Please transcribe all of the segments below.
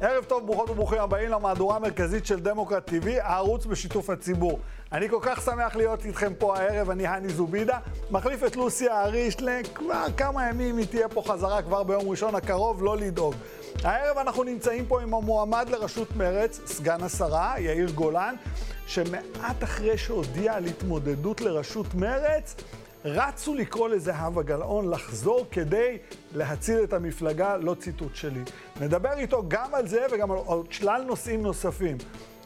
ערב טוב, ברוכות וברוכים הבאים למהדורה המרכזית של דמוקרט TV, הערוץ בשיתוף הציבור. אני כל כך שמח להיות איתכם פה הערב, אני הני זובידה, מחליף את לוסי האריש לכבר כמה ימים, היא תהיה פה חזרה כבר ביום ראשון הקרוב, לא לדאוג. הערב אנחנו נמצאים פה עם המועמד לראשות מרצ, סגן השרה, יאיר גולן, שמעט אחרי שהודיע על התמודדות לראשות מרצ, רצו לקרוא לזהבה גלאון לחזור כדי להציל את המפלגה, לא ציטוט שלי. נדבר איתו גם על זה וגם על שלל נושאים נוספים.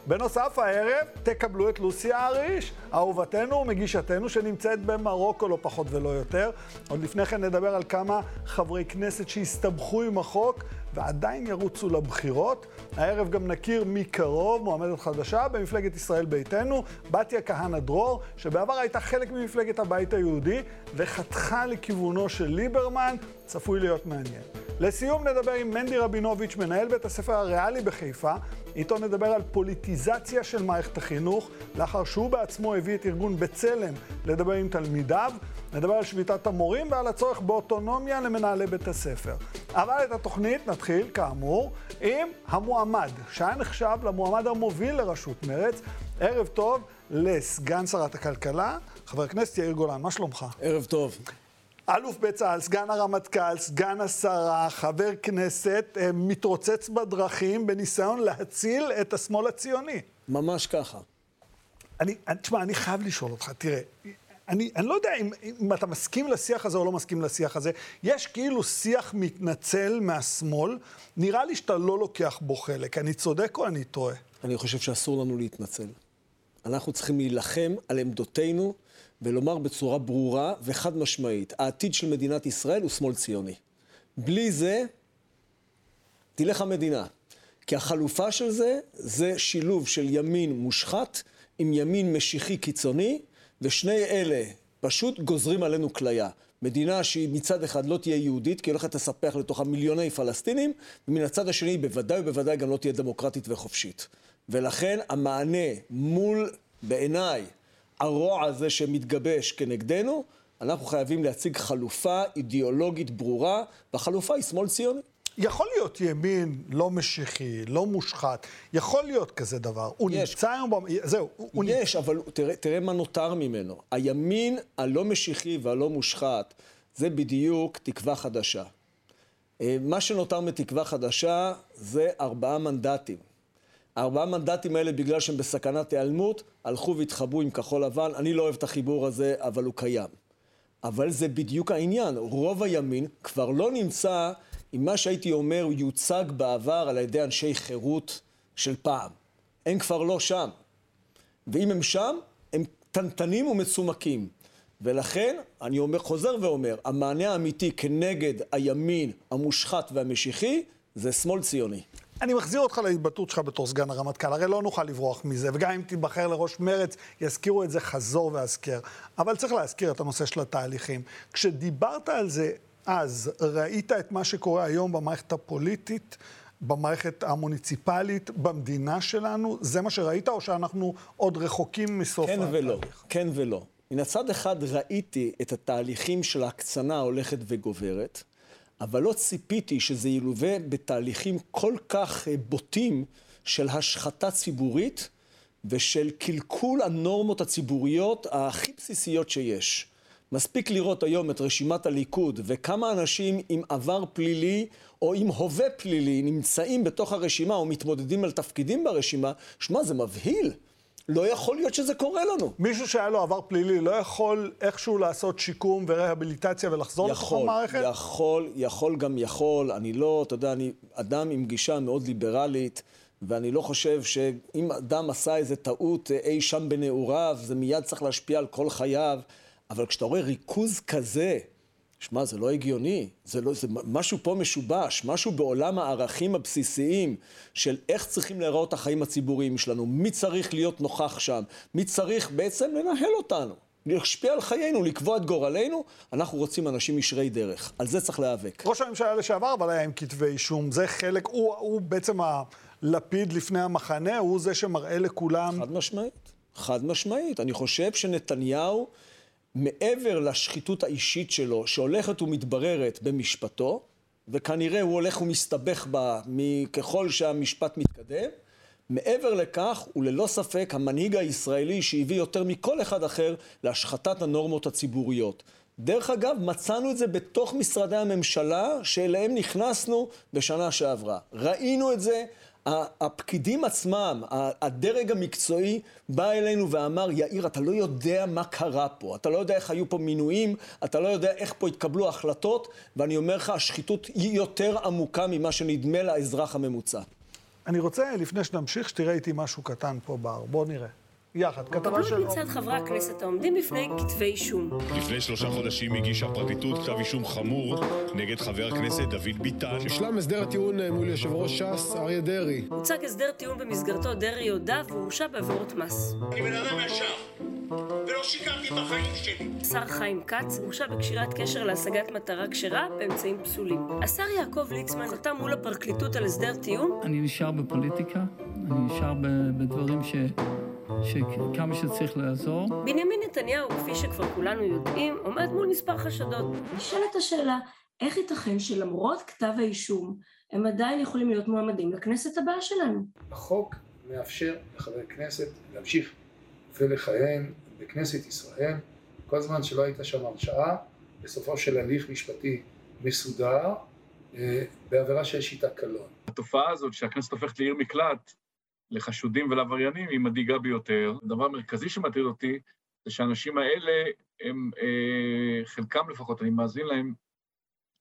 בנוסף הערב תקבלו את לוסי האריש, אהובתנו ומגישתנו שנמצאת במרוקו לא פחות ולא יותר. עוד לפני כן נדבר על כמה חברי כנסת שהסתבכו עם החוק ועדיין ירוצו לבחירות. הערב גם נכיר מקרוב מועמדת חדשה במפלגת ישראל ביתנו, בתיה כהנא דרור, שבעבר הייתה חלק ממפלגת הבית היהודי וחתכה לכיוונו של ליברמן, צפוי להיות מעניין. לסיום נדבר עם מנדי רבינוביץ', מנהל בית הספר הריאלי בחיפה. איתו נדבר על פוליטיזציה של מערכת החינוך, לאחר שהוא בעצמו הביא את ארגון בצלם לדבר עם תלמידיו. נדבר על שביתת המורים ועל הצורך באוטונומיה למנהלי בית הספר. אבל את התוכנית נתחיל, כאמור, עם המועמד, שהיה נחשב למועמד המוביל לראשות מרצ. ערב טוב לסגן שרת הכלכלה, חבר הכנסת יאיר גולן, מה שלומך? ערב טוב. אלוף בצה"ל, סגן הרמטכ"ל, סגן השרה, חבר כנסת, אה, מתרוצץ בדרכים בניסיון להציל את השמאל הציוני. ממש ככה. אני, תשמע, אני חייב לשאול אותך, תראה, אני, אני לא יודע אם, אם אתה מסכים לשיח הזה או לא מסכים לשיח הזה. יש כאילו שיח מתנצל מהשמאל, נראה לי שאתה לא לוקח בו חלק. אני צודק או אני טועה? אני חושב שאסור לנו להתנצל. אנחנו צריכים להילחם על עמדותינו ולומר בצורה ברורה וחד משמעית, העתיד של מדינת ישראל הוא שמאל ציוני. בלי זה, תלך המדינה. כי החלופה של זה, זה שילוב של ימין מושחת עם ימין משיחי קיצוני, ושני אלה פשוט גוזרים עלינו כליה. מדינה שהיא מצד אחד לא תהיה יהודית, כי היא הולכת לספח לתוכה מיליוני פלסטינים, ומן הצד השני בוודאי ובוודאי גם לא תהיה דמוקרטית וחופשית. ולכן המענה מול, בעיניי, הרוע הזה שמתגבש כנגדנו, אנחנו חייבים להציג חלופה אידיאולוגית ברורה, והחלופה היא שמאל ציוני. יכול להיות ימין לא משיחי, לא מושחת, יכול להיות כזה דבר. הוא יש. נמצא היום, זהו. הוא יש, נמצא... אבל תראה, תראה מה נותר ממנו. הימין הלא משיחי והלא מושחת, זה בדיוק תקווה חדשה. אה, מה שנותר מתקווה חדשה זה ארבעה מנדטים. הארבעה מנדטים האלה, בגלל שהם בסכנת היעלמות, הלכו והתחבאו עם כחול לבן. אני לא אוהב את החיבור הזה, אבל הוא קיים. אבל זה בדיוק העניין. רוב הימין כבר לא נמצא עם מה שהייתי אומר יוצג בעבר על ידי אנשי חירות של פעם. הם כבר לא שם. ואם הם שם, הם קטנטנים ומצומקים. ולכן, אני אומר, חוזר ואומר, המענה האמיתי כנגד הימין המושחת והמשיחי, זה שמאל ציוני. אני מחזיר אותך להתבטאות שלך בתור סגן הרמטכ"ל, הרי לא נוכל לברוח מזה, וגם אם תיבחר לראש מרץ, יזכירו את זה חזור והזכר. אבל צריך להזכיר את הנושא של התהליכים. כשדיברת על זה אז, ראית את מה שקורה היום במערכת הפוליטית, במערכת המוניציפלית, במדינה שלנו? זה מה שראית, או שאנחנו עוד רחוקים מסוף כן התהליך? ולא, כן ולא. מן הצד אחד ראיתי את התהליכים של ההקצנה ההולכת וגוברת. אבל לא ציפיתי שזה ילווה בתהליכים כל כך אה, בוטים של השחתה ציבורית ושל קלקול הנורמות הציבוריות הכי בסיסיות שיש. מספיק לראות היום את רשימת הליכוד וכמה אנשים עם עבר פלילי או עם הווה פלילי נמצאים בתוך הרשימה או מתמודדים על תפקידים ברשימה, שמע, זה מבהיל. לא יכול להיות שזה קורה לנו. מישהו שהיה לו עבר פלילי לא יכול איכשהו לעשות שיקום ורהביליטציה ולחזור לתוך המערכת? יכול, יכול גם יכול. אני לא, אתה יודע, אני אדם עם גישה מאוד ליברלית, ואני לא חושב שאם אדם עשה איזה טעות אי שם בנעוריו, זה מיד צריך להשפיע על כל חייו. אבל כשאתה רואה ריכוז כזה, שמע, זה לא הגיוני, זה, לא, זה משהו פה משובש, משהו בעולם הערכים הבסיסיים של איך צריכים להיראות החיים הציבוריים שלנו, מי צריך להיות נוכח שם, מי צריך בעצם לנהל אותנו, להשפיע על חיינו, לקבוע את גורלנו, אנחנו רוצים אנשים ישרי דרך, על זה צריך להיאבק. ראש הממשלה לשעבר, אבל היה עם כתבי אישום, זה חלק, הוא, הוא בעצם הלפיד לפני המחנה, הוא זה שמראה לכולם... חד משמעית, חד משמעית. אני חושב שנתניהו... מעבר לשחיתות האישית שלו, שהולכת ומתבררת במשפטו, וכנראה הוא הולך ומסתבך בה ככל שהמשפט מתקדם. מעבר לכך, הוא ללא ספק המנהיג הישראלי שהביא יותר מכל אחד אחר להשחתת הנורמות הציבוריות. דרך אגב, מצאנו את זה בתוך משרדי הממשלה שאליהם נכנסנו בשנה שעברה. ראינו את זה, הפקידים עצמם, הדרג המקצועי בא אלינו ואמר, יאיר, אתה לא יודע מה קרה פה, אתה לא יודע איך היו פה מינויים, אתה לא יודע איך פה התקבלו החלטות, ואני אומר לך, השחיתות היא יותר עמוקה ממה שנדמה לאזרח הממוצע. אני רוצה, לפני שנמשיך, שתראה איתי משהו קטן פה בר. בוא נראה. יחד, כתבה של... מצד חברי הכנסת העומדים בפני כתבי אישום. לפני שלושה חודשים הגישה הפרקליטות כתב אישום חמור נגד חבר הכנסת דוד ביטן. נשלם הסדר הטיעון אה, מול יושב ראש ש"ס, אריה דרעי. הוצג הסדר טיעון במסגרתו דרעי הודה והורשע בעבירות מס. אני בן אדם ישר, ולא שיקרתי בחיים שלי. השר חיים כץ הורשע בקשירת קשר להשגת מטרה כשרה באמצעים פסולים. השר יעקב ליצמן חתם מול הפרקליטות על הסדר טיעון. אני נשאר בפוליטיקה, אני נשאר בדברים ש... שכמה שצריך לעזור. בנימין נתניהו, כפי שכבר כולנו יודעים, עומד מול מספר חשדות. נשאלת השאלה, איך ייתכן שלמרות כתב האישום, הם עדיין יכולים להיות מועמדים לכנסת הבאה שלנו? החוק מאפשר לחבר כנסת להמשיך ולכהן בכנסת ישראל, כל זמן שלא הייתה שם הרשעה, בסופו של הליך משפטי מסודר, אה, בעבירה שיש איתה קלון. התופעה הזאת שהכנסת הופכת לעיר מקלט, לחשודים ולעבריינים היא מדאיגה ביותר. הדבר המרכזי שמטריד אותי זה שהאנשים האלה, הם, אה, חלקם לפחות, אני מאזין להם,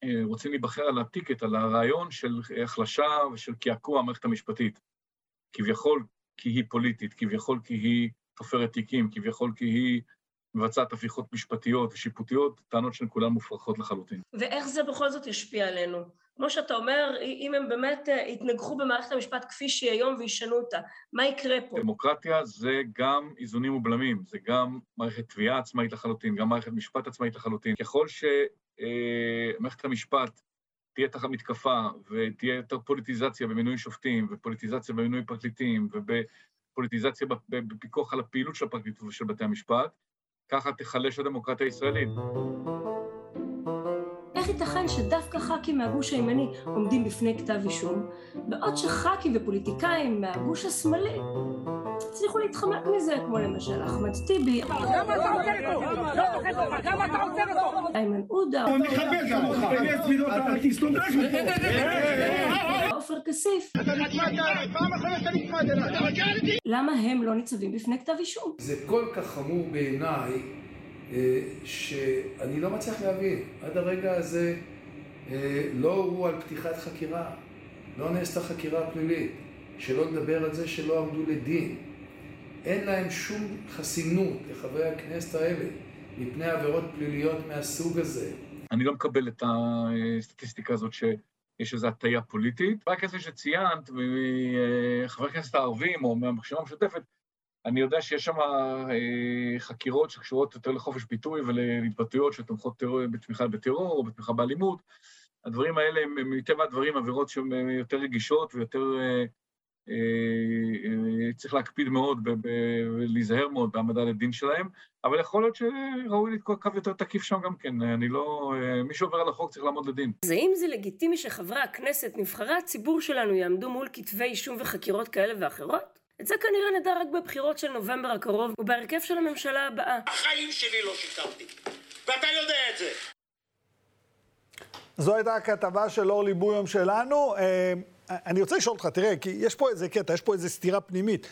אה, רוצים להיבחר על הטיקט, על הרעיון של החלשה ושל קעקוע המערכת המשפטית. כביכול כי היא פוליטית, כביכול כי היא תופרת תיקים, כביכול כי היא מבצעת הפיכות משפטיות ושיפוטיות, טענות שהן כולן מופרכות לחלוטין. ואיך זה בכל זאת ישפיע עלינו? כמו שאתה אומר, אם הם באמת אה, יתנגחו במערכת המשפט כפי שהיא היום וישנו אותה, מה יקרה פה? דמוקרטיה זה גם איזונים ובלמים, זה גם מערכת תביעה עצמאית לחלוטין, גם מערכת משפט עצמאית לחלוטין. ככל שמערכת המשפט תהיה תחת מתקפה ותהיה יותר פוליטיזציה במינוי שופטים ופוליטיזציה במינוי פרקליטים ובפוליטיזציה בפיקוח על הפעילות של הפרקליטות ושל בתי המשפט, ככה תיחלש הדמוקרטיה הישראלית. ייתכן שדווקא ח"כים מהגוש הימני עומדים בפני כתב אישום, בעוד שח"כים ופוליטיקאים מהגוש השמאלי הצליחו להתחמק מזה, כמו למשל אחמד טיבי, איימן עודה, עופר כסיף. למה הם לא ניצבים בפני כתב אישום? זה כל כך חמור בעיניי שאני לא מצליח להבין. עד הרגע הזה אה, לא הורו על פתיחת חקירה, לא נעשתה חקירה פלילית, שלא לדבר על זה שלא עמדו לדין. אין להם שום חסינות לחברי הכנסת האלה מפני עבירות פליליות מהסוג הזה. אני לא מקבל את הסטטיסטיקה הזאת שיש איזו הטיה פוליטית. חברי הכנסת שציינת, מחברי הכנסת הערבים או מהמחשבה המשותפת, אני יודע שיש שם אה, חקירות שקשורות יותר לחופש ביטוי ולהתבטאויות שתומכות בתמיכה בטרור או בתמיכה באלימות. הדברים האלה הם מטבע הדברים עבירות שהן אה, יותר רגישות ויותר... אה, צריך להקפיד מאוד ולהיזהר מאוד בהעמדה לדין שלהם, אבל יכול להיות שראוי לתקוע קו יותר תקיף שם גם כן. אני לא... מי שעובר על החוק צריך לעמוד לדין. אז האם זה לגיטימי שחברי הכנסת, נבחרי הציבור שלנו, יעמדו מול כתבי אישום וחקירות כאלה ואחרות? את זה כנראה נדע רק בבחירות של נובמבר הקרוב ובהרכב של הממשלה הבאה. החיים שלי לא שיקרתי, ואתה יודע את זה. זו הייתה הכתבה של אורלי בויום שלנו. אה, אני רוצה לשאול אותך, תראה, כי יש פה איזה קטע, יש פה איזה סתירה פנימית.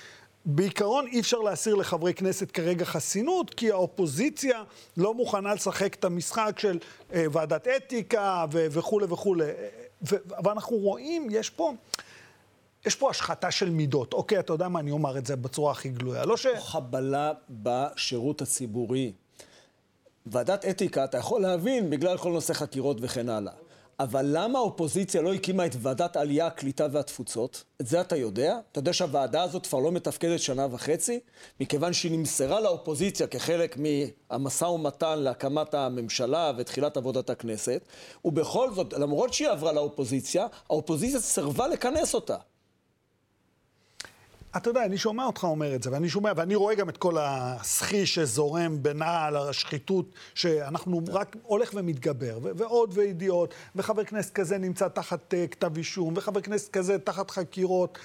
בעיקרון אי אפשר להסיר לחברי כנסת כרגע חסינות, כי האופוזיציה לא מוכנה לשחק את המשחק של אה, ועדת אתיקה וכולי וכולי. ואנחנו רואים, יש פה... יש פה השחתה של מידות. אוקיי, אתה יודע מה, אני אומר את זה בצורה הכי גלויה. לא ש... חבלה בשירות הציבורי. ועדת אתיקה, אתה יכול להבין, בגלל כל נושא חקירות וכן הלאה. אבל למה האופוזיציה לא הקימה את ועדת העלייה, הקליטה והתפוצות? את זה אתה יודע? אתה יודע שהוועדה הזאת כבר לא מתפקדת שנה וחצי? מכיוון שהיא נמסרה לאופוזיציה כחלק מהמשא ומתן להקמת הממשלה ותחילת עבודת הכנסת, ובכל זאת, למרות שהיא עברה לאופוזיציה, האופוזיציה סירבה לכנס אותה. אתה יודע, אני שומע אותך אומר את זה, ואני שומע, ואני רואה גם את כל הסחי שזורם בנעל השחיתות, שאנחנו רק הולך ומתגבר, ו- ועוד וידיעות, וחבר כנסת כזה נמצא תחת uh, כתב אישום, וחבר כנסת כזה תחת חקירות.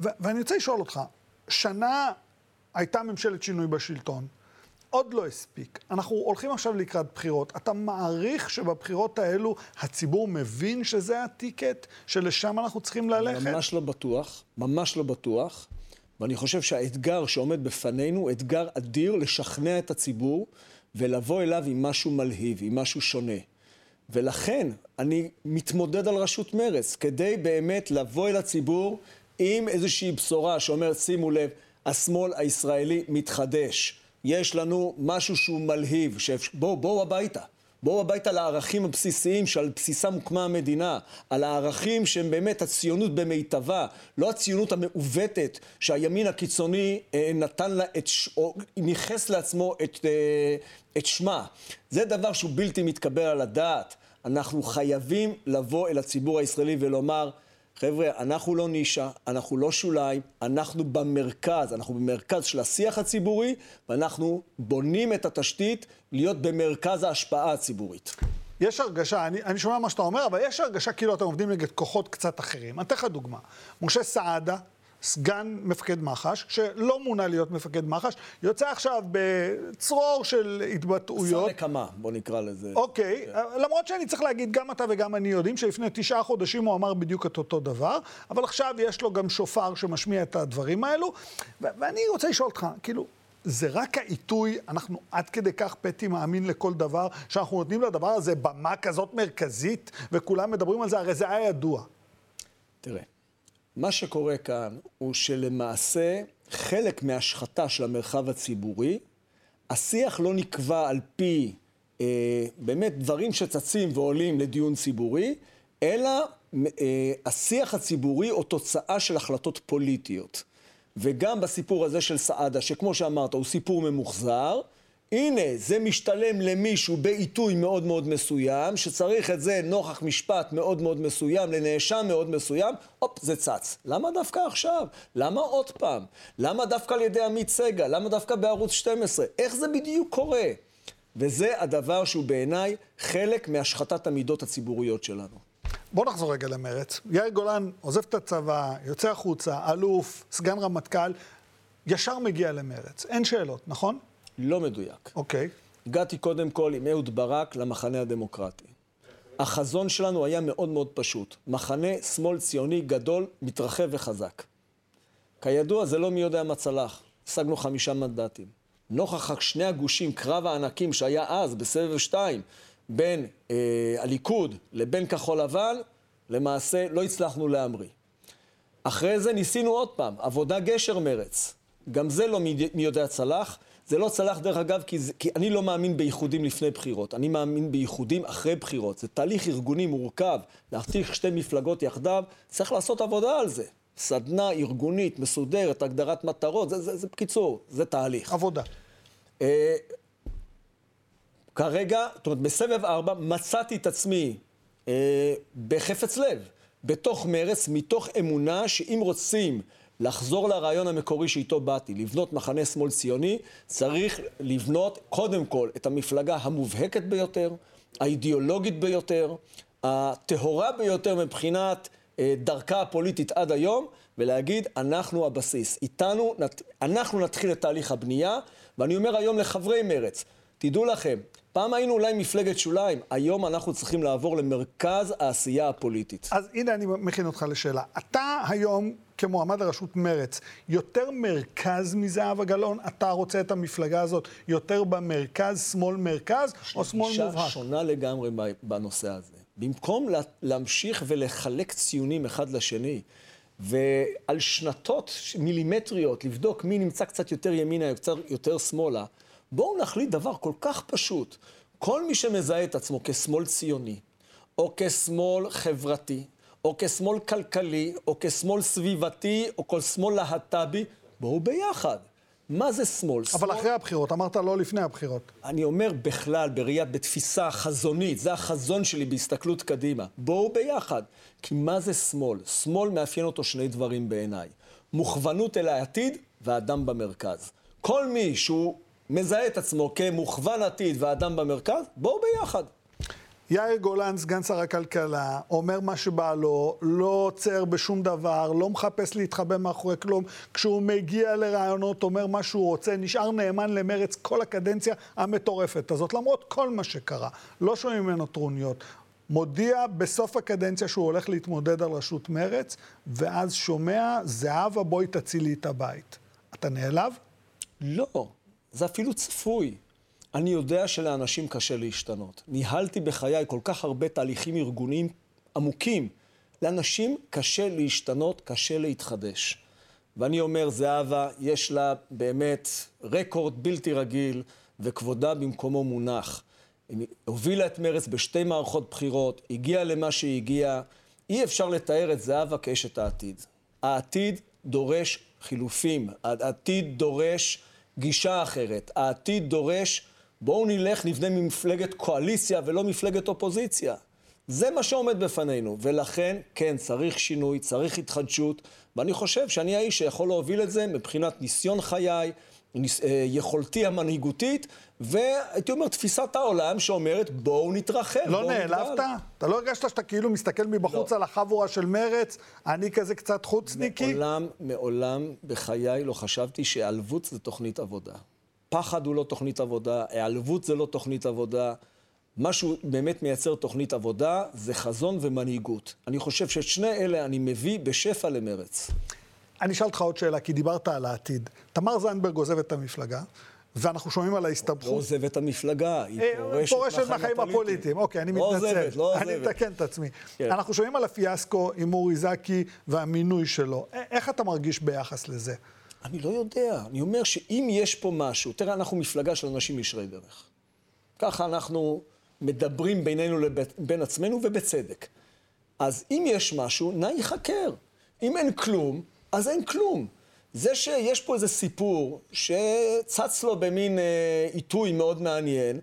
ו- ואני רוצה לשאול אותך, שנה הייתה ממשלת שינוי בשלטון, עוד לא הספיק. אנחנו הולכים עכשיו לקראת בחירות. אתה מעריך שבבחירות האלו הציבור מבין שזה הטיקט, שלשם אנחנו צריכים ללכת? ממש לא בטוח, ממש לא בטוח. ואני חושב שהאתגר שעומד בפנינו אתגר אדיר לשכנע את הציבור ולבוא אליו עם משהו מלהיב, עם משהו שונה. ולכן אני מתמודד על ראשות מרצ, כדי באמת לבוא אל הציבור עם איזושהי בשורה שאומרת, שימו לב, השמאל הישראלי מתחדש. יש לנו משהו שהוא מלהיב, בואו, בואו הביתה. בואו הביתה לערכים הבסיסיים שעל בסיסם הוקמה המדינה, על הערכים שהם באמת הציונות במיטבה, לא הציונות המעוותת שהימין הקיצוני אה, נתן לה את, או ניכס לעצמו את, אה, את שמה. זה דבר שהוא בלתי מתקבל על הדעת. אנחנו חייבים לבוא אל הציבור הישראלי ולומר, חבר'ה, אנחנו לא נישה, אנחנו לא שוליים, אנחנו במרכז, אנחנו במרכז של השיח הציבורי, ואנחנו בונים את התשתית להיות במרכז ההשפעה הציבורית. יש הרגשה, אני, אני שומע מה שאתה אומר, אבל יש הרגשה כאילו אתם עובדים נגד כוחות קצת אחרים. אני אתן לך דוגמה. משה סעדה, סגן מפקד מח"ש, שלא מונה להיות מפקד מח"ש, יוצא עכשיו בצרור של התבטאויות. שר נקמה, בוא נקרא לזה. אוקיי, כן. למרות שאני צריך להגיד, גם אתה וגם אני יודעים שלפני תשעה חודשים הוא אמר בדיוק את אותו דבר, אבל עכשיו יש לו גם שופר שמשמיע את הדברים האלו, ואני רוצה לשאול אותך, כאילו... זה רק העיתוי, אנחנו עד כדי כך פטי מאמין לכל דבר, שאנחנו נותנים לדבר הזה במה כזאת מרכזית, וכולם מדברים על זה, הרי זה היה ידוע. תראה, מה שקורה כאן הוא שלמעשה חלק מהשחתה של המרחב הציבורי, השיח לא נקבע על פי אה, באמת דברים שצצים ועולים לדיון ציבורי, אלא אה, השיח הציבורי הוא תוצאה של החלטות פוליטיות. וגם בסיפור הזה של סעדה, שכמו שאמרת, הוא סיפור ממוחזר, הנה, זה משתלם למישהו בעיתוי מאוד מאוד מסוים, שצריך את זה נוכח משפט מאוד מאוד מסוים, לנאשם מאוד מסוים, הופ, זה צץ. למה דווקא עכשיו? למה עוד פעם? למה דווקא על ידי עמית סגל? למה דווקא בערוץ 12? איך זה בדיוק קורה? וזה הדבר שהוא בעיניי חלק מהשחתת המידות הציבוריות שלנו. בוא נחזור רגע למרץ. יאיר גולן עוזב את הצבא, יוצא החוצה, אלוף, סגן רמטכ"ל, ישר מגיע למרץ. אין שאלות, נכון? לא מדויק. אוקיי. הגעתי קודם כל עם אהוד ברק למחנה הדמוקרטי. החזון שלנו היה מאוד מאוד פשוט. מחנה שמאל ציוני גדול, מתרחב וחזק. כידוע, זה לא מי יודע מה צלח. השגנו חמישה מנדטים. נוכח שני הגושים, קרב הענקים שהיה אז, בסבב שתיים, בין אה, הליכוד לבין כחול לבן, למעשה לא הצלחנו להמריא. אחרי זה ניסינו עוד פעם, עבודה גשר מרץ. גם זה לא מי יודע צלח. זה לא צלח דרך אגב, כי, זה, כי אני לא מאמין באיחודים לפני בחירות, אני מאמין באיחודים אחרי בחירות. זה תהליך ארגוני מורכב, להחתיך שתי מפלגות יחדיו, צריך לעשות עבודה על זה. סדנה ארגונית, מסודרת, הגדרת מטרות, זה, זה, זה בקיצור, זה תהליך. עבודה. אה, כרגע, זאת אומרת, בסבב ארבע מצאתי את עצמי אה, בחפץ לב, בתוך מרץ, מתוך אמונה שאם רוצים לחזור לרעיון המקורי שאיתו באתי, לבנות מחנה שמאל ציוני, צריך לבנות קודם כל את המפלגה המובהקת ביותר, האידיאולוגית ביותר, הטהורה ביותר מבחינת אה, דרכה הפוליטית עד היום, ולהגיד, אנחנו הבסיס. איתנו, אנחנו נתחיל את תהליך הבנייה, ואני אומר היום לחברי מרץ, תדעו לכם, פעם היינו אולי מפלגת שוליים, היום אנחנו צריכים לעבור למרכז העשייה הפוליטית. אז הנה אני מכין אותך לשאלה. אתה היום, כמועמד לראשות מרץ, יותר מרכז מזהבה גלאון? אתה רוצה את המפלגה הזאת יותר במרכז, שמאל מרכז, או שמאל מובהק? גישה שונה לגמרי בנושא הזה. במקום לה, להמשיך ולחלק ציונים אחד לשני, ועל שנתות מילימטריות לבדוק מי נמצא קצת יותר ימינה, יותר, יותר שמאלה, בואו נחליט דבר כל כך פשוט. כל מי שמזהה את עצמו כשמאל ציוני, או כשמאל חברתי, או כשמאל כלכלי, או כשמאל סביבתי, או כל שמאל להט"בי, בואו ביחד. מה זה שמאל? אבל שמאל... אחרי הבחירות, אמרת לא לפני הבחירות. אני אומר בכלל, בראייה, בתפיסה חזונית, זה החזון שלי בהסתכלות קדימה. בואו ביחד. כי מה זה שמאל? שמאל מאפיין אותו שני דברים בעיניי. מוכוונות אל העתיד והאדם במרכז. כל מי שהוא מזהה את עצמו כמוכוון עתיד והאדם במרכז, בואו ביחד. יאיר גולן, סגן שר הכלכלה, אומר מה שבא לו, לא עוצר בשום דבר, לא מחפש להתחבא מאחורי כלום. כשהוא מגיע לרעיונות, אומר מה שהוא רוצה, נשאר נאמן למרץ כל הקדנציה המטורפת הזאת, למרות כל מה שקרה. לא שומעים ממנו טרוניות. מודיע בסוף הקדנציה שהוא הולך להתמודד על ראשות מרץ, ואז שומע, זהבה, בואי תצילי את הבית. אתה נעלב? לא, זה אפילו צפוי. אני יודע שלאנשים קשה להשתנות. ניהלתי בחיי כל כך הרבה תהליכים ארגוניים עמוקים. לאנשים קשה להשתנות, קשה להתחדש. ואני אומר, זהבה, יש לה באמת רקורד בלתי רגיל, וכבודה במקומו מונח. היא הובילה את מרץ בשתי מערכות בחירות, הגיעה למה שהיא הגיעה. אי אפשר לתאר את זהבה כאשת העתיד. העתיד דורש חילופים, העתיד דורש גישה אחרת, העתיד דורש בואו נלך, נבנה ממפלגת קואליציה ולא מפלגת אופוזיציה. זה מה שעומד בפנינו, ולכן, כן, צריך שינוי, צריך התחדשות, ואני חושב שאני האיש שיכול להוביל את זה מבחינת ניסיון חיי, ניס, אה, יכולתי המנהיגותית, והייתי אומר, תפיסת העולם שאומרת, בואו נתרחב. לא בואו נעלבת? נגדל. אתה לא הרגשת שאתה כאילו מסתכל מבחוץ לא. על החבורה של מרץ, אני כזה קצת חוצניקי? מעולם, מעולם בחיי לא חשבתי שהיעלבות זה תוכנית עבודה. פחד הוא לא תוכנית עבודה, היעלבות זה לא תוכנית עבודה. משהו באמת מייצר תוכנית עבודה זה חזון ומנהיגות. אני חושב שאת שני אלה אני מביא בשפע למרץ. אני אשאל אותך עוד שאלה, כי דיברת על העתיד. תמר זנדברג עוזבת את המפלגה, ואנחנו שומעים על לא ההסתבכות. עוזבת את המפלגה, היא אה, פורשת פורשת מהחיים הפוליטיים. אוקיי, אני לא מתנצל. עוזבת, לא אני עוזבת. מתקן את עצמי. כן. אנחנו שומעים על הפיאסקו עם אורי זקי והמינוי שלו. איך אתה מרגיש ביחס לזה? אני לא יודע. אני אומר שאם יש פה משהו, תראה, אנחנו מפלגה של אנשים ישרי דרך. ככה אנחנו מדברים בינינו לבין עצמנו, ובצדק. אז אם יש משהו, נא ייחקר. אם אין כלום, אז אין כלום. זה שיש פה איזה סיפור שצץ לו במין אה, עיתוי מאוד מעניין,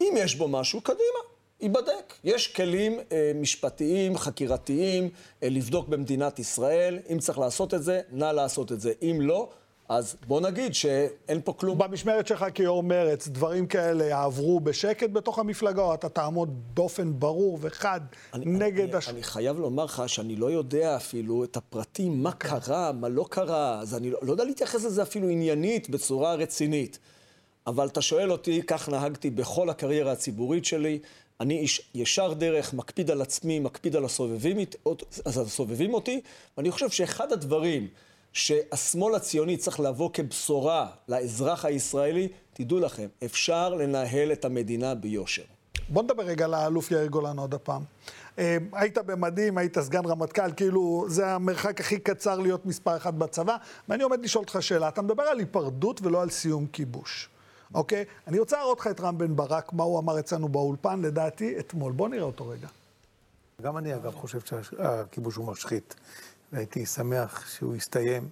אם יש בו משהו, קדימה, ייבדק. יש כלים אה, משפטיים, חקירתיים, אה, לבדוק במדינת ישראל. אם צריך לעשות את זה, נא לעשות את זה. אם לא, אז בוא נגיד שאין פה כלום. במשמרת שלך כיו"ר מרץ, דברים כאלה יעברו בשקט בתוך המפלגה, או אתה תעמוד באופן ברור וחד אני, נגד אני, הש... אני חייב לומר לך שאני לא יודע אפילו את הפרטים, מה קרה, מה לא קרה, אז אני לא, לא יודע להתייחס לזה אפילו עניינית, בצורה רצינית. אבל אתה שואל אותי, כך נהגתי בכל הקריירה הציבורית שלי. אני איש ישר דרך, מקפיד על עצמי, מקפיד על הסובבים, אז הסובבים אותי, ואני חושב שאחד הדברים שהשמאל הציוני צריך לבוא כבשורה לאזרח הישראלי, תדעו לכם, אפשר לנהל את המדינה ביושר. בוא נדבר רגע על האלוף יאיר גולן עוד הפעם. אה, היית במדים, היית סגן רמטכ"ל, כאילו זה המרחק הכי קצר להיות מספר אחת בצבא, ואני עומד לשאול אותך שאלה. אתה מדבר על היפרדות ולא על סיום כיבוש, אוקיי? אני רוצה להראות לך את רם בן ברק, מה הוא אמר אצלנו באולפן, לדעתי, אתמול. בוא נראה אותו רגע. גם אני, אגב, חושב שהכיבוש הוא משחית, והייתי שמח שהוא יסתיים.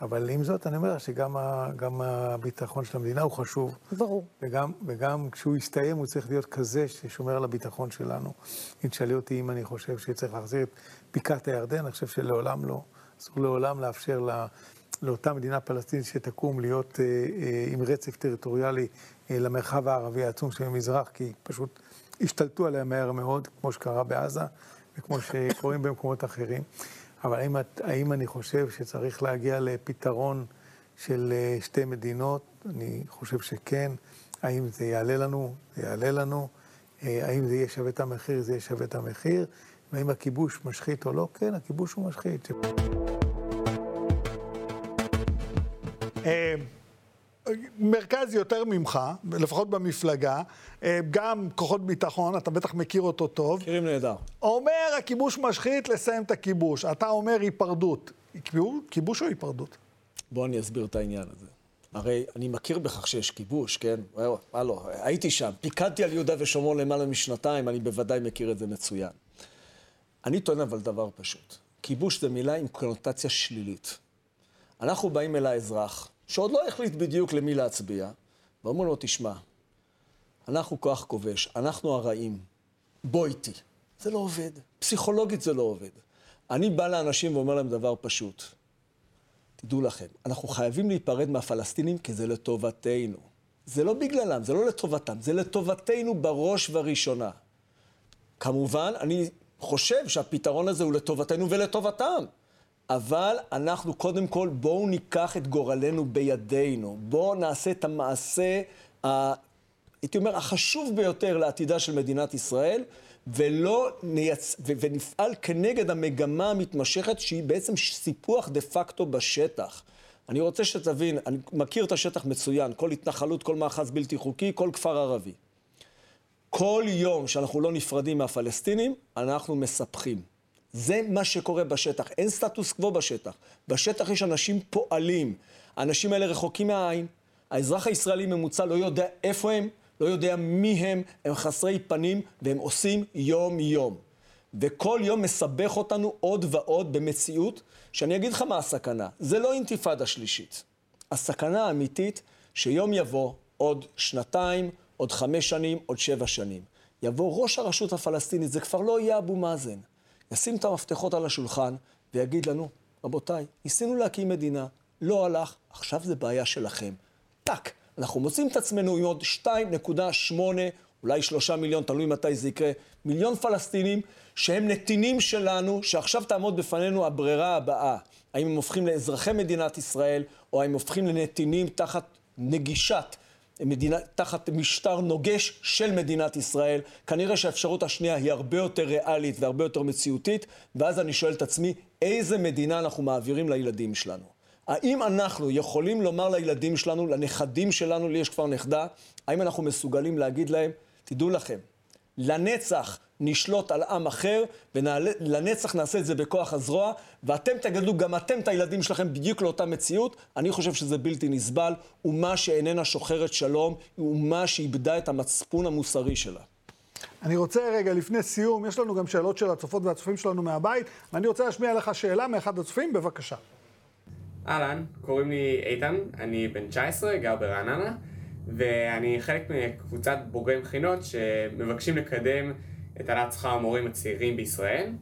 אבל עם זאת, אני אומר שגם ה, הביטחון של המדינה הוא חשוב. ברור. וגם, וגם כשהוא יסתיים, הוא צריך להיות כזה ששומר על הביטחון שלנו. אם תשאלי אותי אם אני חושב שצריך להחזיר את בקעת הירדן, אני חושב שלעולם לא. אסור לעולם לאפשר לה, לאותה מדינה פלסטינית שתקום להיות אה, אה, עם רצף טריטוריאלי אה, למרחב הערבי העצום שבמזרח, כי פשוט השתלטו עליה מהר מאוד, כמו שקרה בעזה, וכמו שקורים במקומות אחרים. אבל האם, האם אני חושב שצריך להגיע לפתרון של שתי מדינות? אני חושב שכן. האם זה יעלה לנו? זה יעלה לנו. האם זה יהיה שווה את המחיר? זה יהיה שווה את המחיר. והאם הכיבוש משחית או לא? כן, הכיבוש הוא משחית. מרכז יותר ממך, לפחות במפלגה, אה, גם כוחות ביטחון, אתה בטח מכיר אותו טוב. מכירים נהדר. אומר הכיבוש משחית, לסיים את הכיבוש. אתה אומר היפרדות. כיבוש- או היפרדות? בוא אני אסביר את העניין הזה. הרי אני מכיר בכך שיש כיבוש, כן? וואו, הלו, הייתי שם. פיקדתי על יהודה ושומרון למעלה משנתיים, אני בוודאי מכיר את זה מצוין. אני טוען אבל דבר פשוט. כיבוש זה מילה עם קונוטציה שלילית. אנחנו באים אל האזרח, שעוד לא החליט בדיוק למי להצביע, ואומרים לו, תשמע, אנחנו כוח כובש, אנחנו הרעים, בוא איתי. זה לא עובד. פסיכולוגית זה לא עובד. אני בא לאנשים ואומר להם דבר פשוט. תדעו לכם, אנחנו חייבים להיפרד מהפלסטינים כי זה לטובתנו. זה לא בגללם, זה לא לטובתם, זה לטובתנו בראש ובראשונה. כמובן, אני חושב שהפתרון הזה הוא לטובתנו ולטובתם. אבל אנחנו קודם כל, בואו ניקח את גורלנו בידינו. בואו נעשה את המעשה, ה, הייתי אומר, החשוב ביותר לעתידה של מדינת ישראל, ולא נייצ... ו... ונפעל כנגד המגמה המתמשכת, שהיא בעצם סיפוח דה פקטו בשטח. אני רוצה שתבין, אני מכיר את השטח מצוין, כל התנחלות, כל מאחז בלתי חוקי, כל כפר ערבי. כל יום שאנחנו לא נפרדים מהפלסטינים, אנחנו מספחים. זה מה שקורה בשטח. אין סטטוס קוו בשטח. בשטח יש אנשים פועלים. האנשים האלה רחוקים מהעין. האזרח הישראלי ממוצע לא יודע איפה הם, לא יודע מי הם, הם חסרי פנים, והם עושים יום-יום. וכל יום מסבך אותנו עוד ועוד במציאות, שאני אגיד לך מה הסכנה. זה לא אינתיפאדה שלישית. הסכנה האמיתית, שיום יבוא, עוד שנתיים, עוד חמש שנים, עוד שבע שנים. יבוא ראש הרשות הפלסטינית, זה כבר לא יהיה אבו מאזן. ישים את המפתחות על השולחן ויגיד לנו, רבותיי, ניסינו להקים מדינה, לא הלך, עכשיו זה בעיה שלכם. טאק, אנחנו מוצאים את עצמנו עם עוד 2.8, אולי 3 מיליון, תלוי מתי זה יקרה, מיליון פלסטינים שהם נתינים שלנו, שעכשיו תעמוד בפנינו הברירה הבאה. האם הם הופכים לאזרחי מדינת ישראל, או האם הופכים לנתינים תחת נגישת מדינה, תחת משטר נוגש של מדינת ישראל. כנראה שהאפשרות השנייה היא הרבה יותר ריאלית והרבה יותר מציאותית, ואז אני שואל את עצמי, איזה מדינה אנחנו מעבירים לילדים שלנו? האם אנחנו יכולים לומר לילדים שלנו, לנכדים שלנו, לי יש כבר נכדה, האם אנחנו מסוגלים להגיד להם, תדעו לכם, לנצח נשלוט על עם אחר, ולנצח נעשה את זה בכוח הזרוע, ואתם תגדלו גם אתם את הילדים שלכם בדיוק לאותה מציאות. אני חושב שזה בלתי נסבל. אומה שאיננה שוחרת שלום, היא אומה שאיבדה את המצפון המוסרי שלה. אני רוצה רגע, לפני סיום, יש לנו גם שאלות של הצופות והצופים שלנו מהבית, ואני רוצה להשמיע לך שאלה מאחד הצופים, בבקשה. אהלן, קוראים לי איתן, אני בן 19, גר ברעננה, ואני חלק מקבוצת בוגרי מכינות שמבקשים לקדם את העלאת שכר המורים הצעירים בישראל,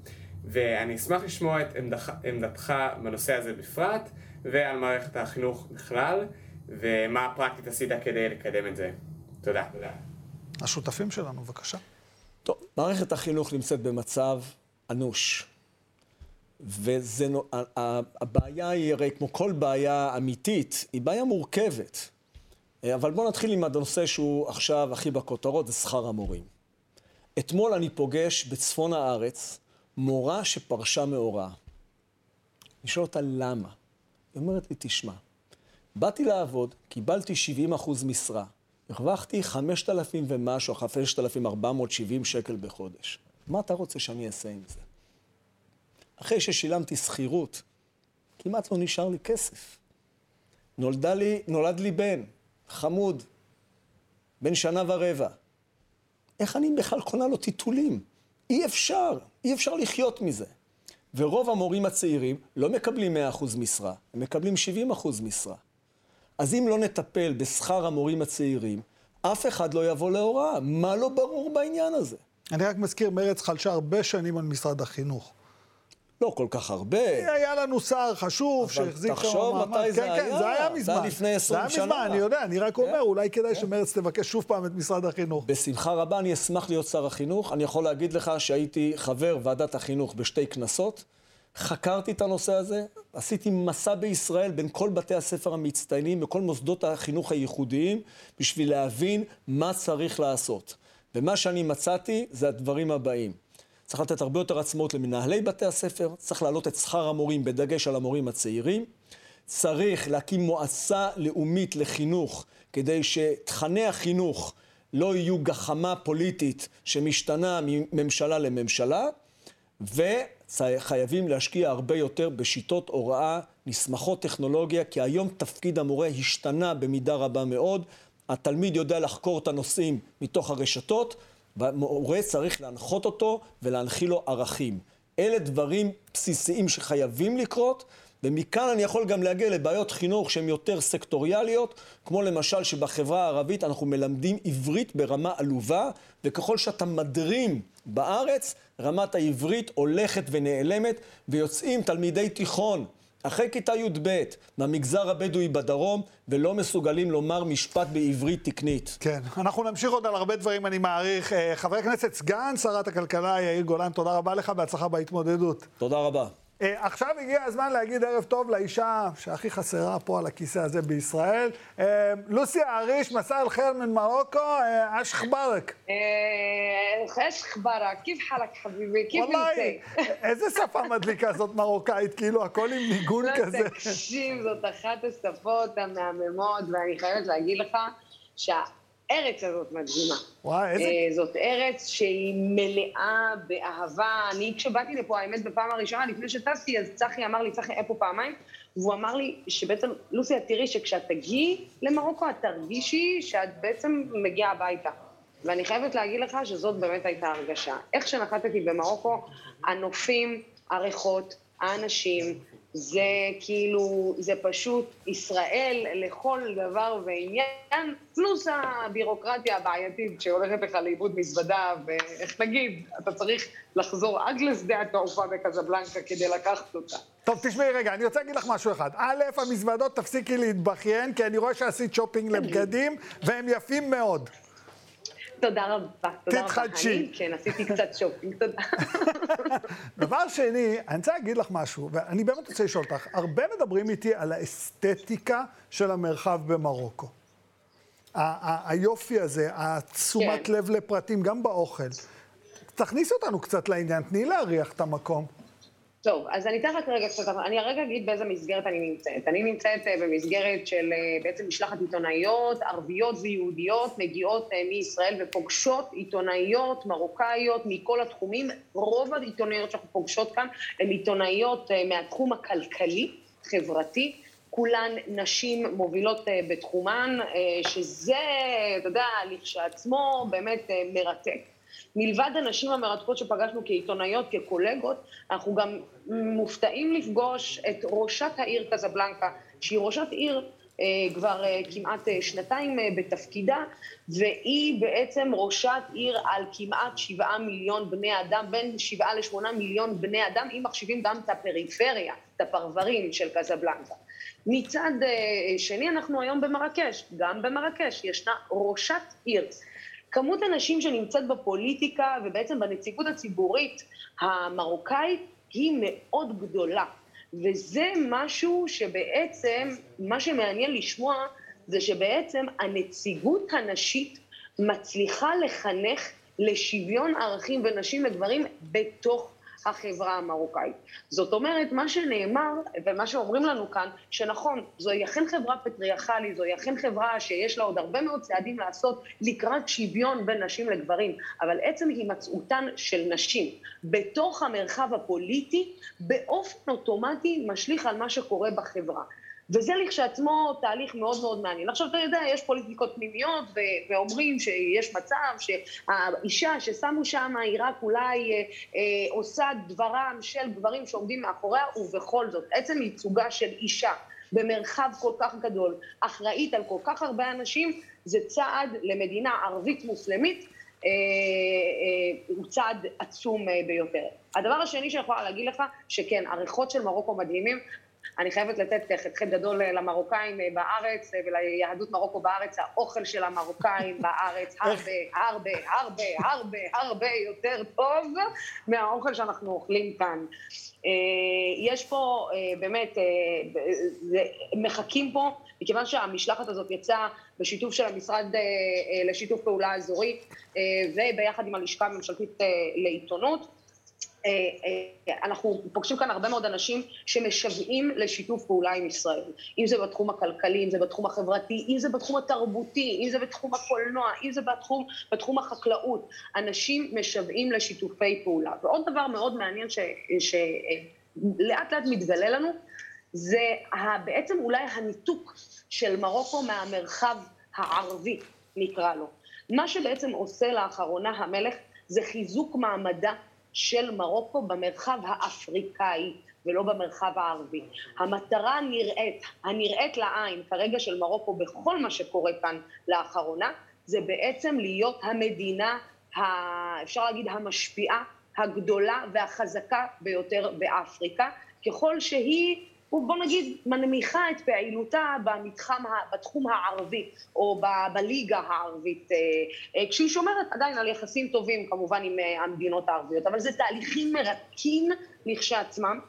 ואני אשמח לשמוע את עמדך, עמדתך בנושא הזה בפרט, ועל מערכת החינוך בכלל, ומה פרקטית עשית כדי לקדם את זה. תודה. תודה. השותפים שלנו, בבקשה. טוב, מערכת החינוך נמצאת במצב אנוש. והבעיה היא, הרי כמו כל בעיה אמיתית, היא בעיה מורכבת. אבל בואו נתחיל עם הנושא שהוא עכשיו הכי בכותרות, זה שכר המורים. אתמול אני פוגש בצפון הארץ מורה שפרשה מהוראה. אני שואל אותה למה. היא אומרת לי, תשמע, באתי לעבוד, קיבלתי 70 אחוז משרה, הרווחתי 5,000 ומשהו, 5,470 שקל בחודש. מה אתה רוצה שאני אעשה עם זה? אחרי ששילמתי שכירות, כמעט לא נשאר לי כסף. נולדה לי, נולד לי בן, חמוד, בן שנה ורבע. איך אני בכלל קונה לו טיטולים? אי אפשר, אי אפשר לחיות מזה. ורוב המורים הצעירים לא מקבלים 100% משרה, הם מקבלים 70% משרה. אז אם לא נטפל בשכר המורים הצעירים, אף אחד לא יבוא להוראה. מה לא ברור בעניין הזה? אני רק מזכיר, מרצ חלשה הרבה שנים על משרד החינוך. לא כל כך הרבה. היה לנו שר חשוב שהחזיק מעמד. תחשוב מתי זה כן, היה. כן, זה היה מזמן. זה היה לפני 20 שנה. זה היה מזמן, אני יודע, אני רק אומר, אולי כדאי שמרצ תבקש שוב פעם את משרד החינוך. בשמחה רבה, אני אשמח להיות שר החינוך. אני יכול להגיד לך שהייתי חבר ועדת החינוך בשתי כנסות. חקרתי את הנושא הזה, עשיתי מסע בישראל בין כל בתי הספר המצטיינים וכל מוסדות החינוך הייחודיים בשביל להבין מה צריך לעשות. ומה שאני מצאתי זה הדברים הבאים. צריך לתת הרבה יותר עצמאות למנהלי בתי הספר, צריך להעלות את שכר המורים בדגש על המורים הצעירים, צריך להקים מועצה לאומית לחינוך כדי שתכני החינוך לא יהיו גחמה פוליטית שמשתנה מממשלה לממשלה, וחייבים להשקיע הרבה יותר בשיטות הוראה נסמכות טכנולוגיה, כי היום תפקיד המורה השתנה במידה רבה מאוד. התלמיד יודע לחקור את הנושאים מתוך הרשתות, והמורה צריך להנחות אותו ולהנחיל לו ערכים. אלה דברים בסיסיים שחייבים לקרות, ומכאן אני יכול גם להגיע לבעיות חינוך שהן יותר סקטוריאליות, כמו למשל שבחברה הערבית אנחנו מלמדים עברית ברמה עלובה, וככל שאתה מדרים בארץ, רמת העברית הולכת ונעלמת, ויוצאים תלמידי תיכון אחרי כיתה י"ב מהמגזר הבדואי בדרום, ולא מסוגלים לומר משפט בעברית תקנית. כן, אנחנו נמשיך עוד על הרבה דברים, אני מעריך. אה, חבר הכנסת סגן שרת הכלכלה יאיר גולן, תודה רבה לך, בהצלחה בהתמודדות. תודה רבה. אה, עכשיו הגיע הזמן להגיד ערב טוב לאישה שהכי חסרה פה על הכיסא הזה בישראל. אה, לוסי האריש, מסע אל-חיר מן מרוקו, אה, אש חברק. אש חברק, כיף חלק חביבי, כיף נמצא. איזה שפה מדליקה זאת מרוקאית, כאילו הכל עם ניגון לא, כזה. תקשיב, זאת אחת השפות המהממות, ואני חייבת להגיד לך שה... הארץ הזאת מדהימה. וואי, איזה... אה, זאת ארץ שהיא מלאה באהבה. אני, כשבאתי לפה, האמת, בפעם הראשונה, לפני שטסתי, אז צחי אמר לי, צחי היה פה פעמיים, והוא אמר לי שבעצם, לוסי, את תראי שכשאת תגיעי למרוקו, את תרגישי שאת בעצם מגיעה הביתה. ואני חייבת להגיד לך שזאת באמת הייתה הרגשה. איך שנחתתי במרוקו, הנופים, הריחות, האנשים, זה כאילו, זה פשוט ישראל לכל דבר ועניין, פלוס הבירוקרטיה הבעייתית שהולכת לך לאיבוד מזוודה, ואיך נגיד, אתה צריך לחזור עד לשדה התעופה בקזבלנקה כדי לקחת אותה. טוב, תשמעי רגע, אני רוצה להגיד לך משהו אחד. א', המזוודות תפסיקי להתבכיין, כי אני רואה שעשית שופינג לבגדים, והם יפים מאוד. תודה רבה. תתחדשי. כן, עשיתי קצת שופינג, תודה. דבר שני, אני רוצה להגיד לך משהו, ואני באמת רוצה לשאול אותך, הרבה מדברים איתי על האסתטיקה של המרחב במרוקו. היופי הזה, התשומת כן. לב לפרטים, גם באוכל. תכניסי אותנו קצת לעניין, תני להריח את המקום. טוב, אז אני אתן רק רגע קצת, אני הרגע אגיד באיזה מסגרת אני נמצאת. אני נמצאת אה, במסגרת של אה, בעצם משלחת עיתונאיות, ערביות ויהודיות, מגיעות אה, מישראל ופוגשות עיתונאיות מרוקאיות מכל התחומים. רוב העיתונאיות שאנחנו פוגשות כאן הן עיתונאיות מהתחום הכלכלי, חברתי. כולן נשים מובילות בתחומן, שזה, אתה יודע, לכשעצמו באמת מרתק. מלבד הנשים המרתקות שפגשנו כעיתונאיות, כקולגות, אנחנו גם מופתעים לפגוש את ראשת העיר קזבלנקה, שהיא ראשת עיר אה, כבר אה, כמעט אה, שנתיים בתפקידה, והיא בעצם ראשת עיר על כמעט שבעה מיליון בני אדם, בין שבעה לשמונה מיליון בני אדם, אם מחשיבים גם את הפריפריה, את הפרברים של קזבלנקה. מצד שני, אנחנו היום במרקש, גם במרקש ישנה ראשת עיר. כמות הנשים שנמצאת בפוליטיקה ובעצם בנציגות הציבורית המרוקאית היא מאוד גדולה. וזה משהו שבעצם, מה שמעניין לשמוע זה שבעצם הנציגות הנשית מצליחה לחנך לשוויון ערכים בין נשים וגברים בתוך החברה המרוקאית. זאת אומרת, מה שנאמר ומה שאומרים לנו כאן, שנכון, זוהי אכן חברה פטריארכלית, זוהי אכן חברה שיש לה עוד הרבה מאוד צעדים לעשות לקראת שוויון בין נשים לגברים, אבל עצם הימצאותן של נשים בתוך המרחב הפוליטי, באופן אוטומטי משליך על מה שקורה בחברה. וזה לכשעצמו תהליך מאוד מאוד מעניין. עכשיו, אתה יודע, יש פוליטיקות פנימיות, ו- ואומרים שיש מצב שהאישה ששמו שם היא רק אולי אה, אה, עושה דברם של גברים שעומדים מאחוריה, ובכל זאת, עצם ייצוגה של אישה במרחב כל כך גדול, אחראית על כל כך הרבה אנשים, זה צעד למדינה ערבית מוסלמית, אה, אה, הוא צעד עצום אה, ביותר. הדבר השני שאני יכולה להגיד לך, שכן, הריחות של מרוקו מדהימים, אני חייבת לתת חטא גדול למרוקאים אה, בארץ אה, וליהדות מרוקו בארץ, האוכל של המרוקאים בארץ הרבה, הרבה, הרבה, הרבה, הרבה יותר טוב מהאוכל שאנחנו אוכלים כאן. אה, יש פה באמת, מחכים פה, מכיוון שהמשלחת הזאת יצאה בשיתוף של המשרד לשיתוף פעולה אזורי וביחד עם הלשכה הממשלתית לעיתונות, אה, אה, אנחנו פוגשים כאן הרבה מאוד אנשים שמשוועים לשיתוף פעולה עם ישראל. אם זה בתחום הכלכלי, אם זה בתחום החברתי, אם זה בתחום התרבותי, אם זה בתחום הקולנוע, אם זה בתחום, בתחום החקלאות. אנשים משוועים לשיתופי פעולה. ועוד דבר מאוד מעניין שלאט לאט מתגלה לנו, זה בעצם אולי הניתוק של מרוקו מהמרחב הערבי, נקרא לו. מה שבעצם עושה לאחרונה המלך זה חיזוק מעמדה של מרוקו במרחב האפריקאי ולא במרחב הערבי. המטרה הנראית, הנראית לעין כרגע של מרוקו בכל מה שקורה כאן לאחרונה, זה בעצם להיות המדינה, ה, אפשר להגיד המשפיעה, הגדולה והחזקה ביותר באפריקה, ככל שהיא מנמיכה את פעילותה במתחם, בתחום הערבי, או בליגה הערבית, כשהיא שומרת עדיין על יחסים טובים כמובן עם המדינות הערביות, אבל זה תהליכים מרתקים לכשעצמם,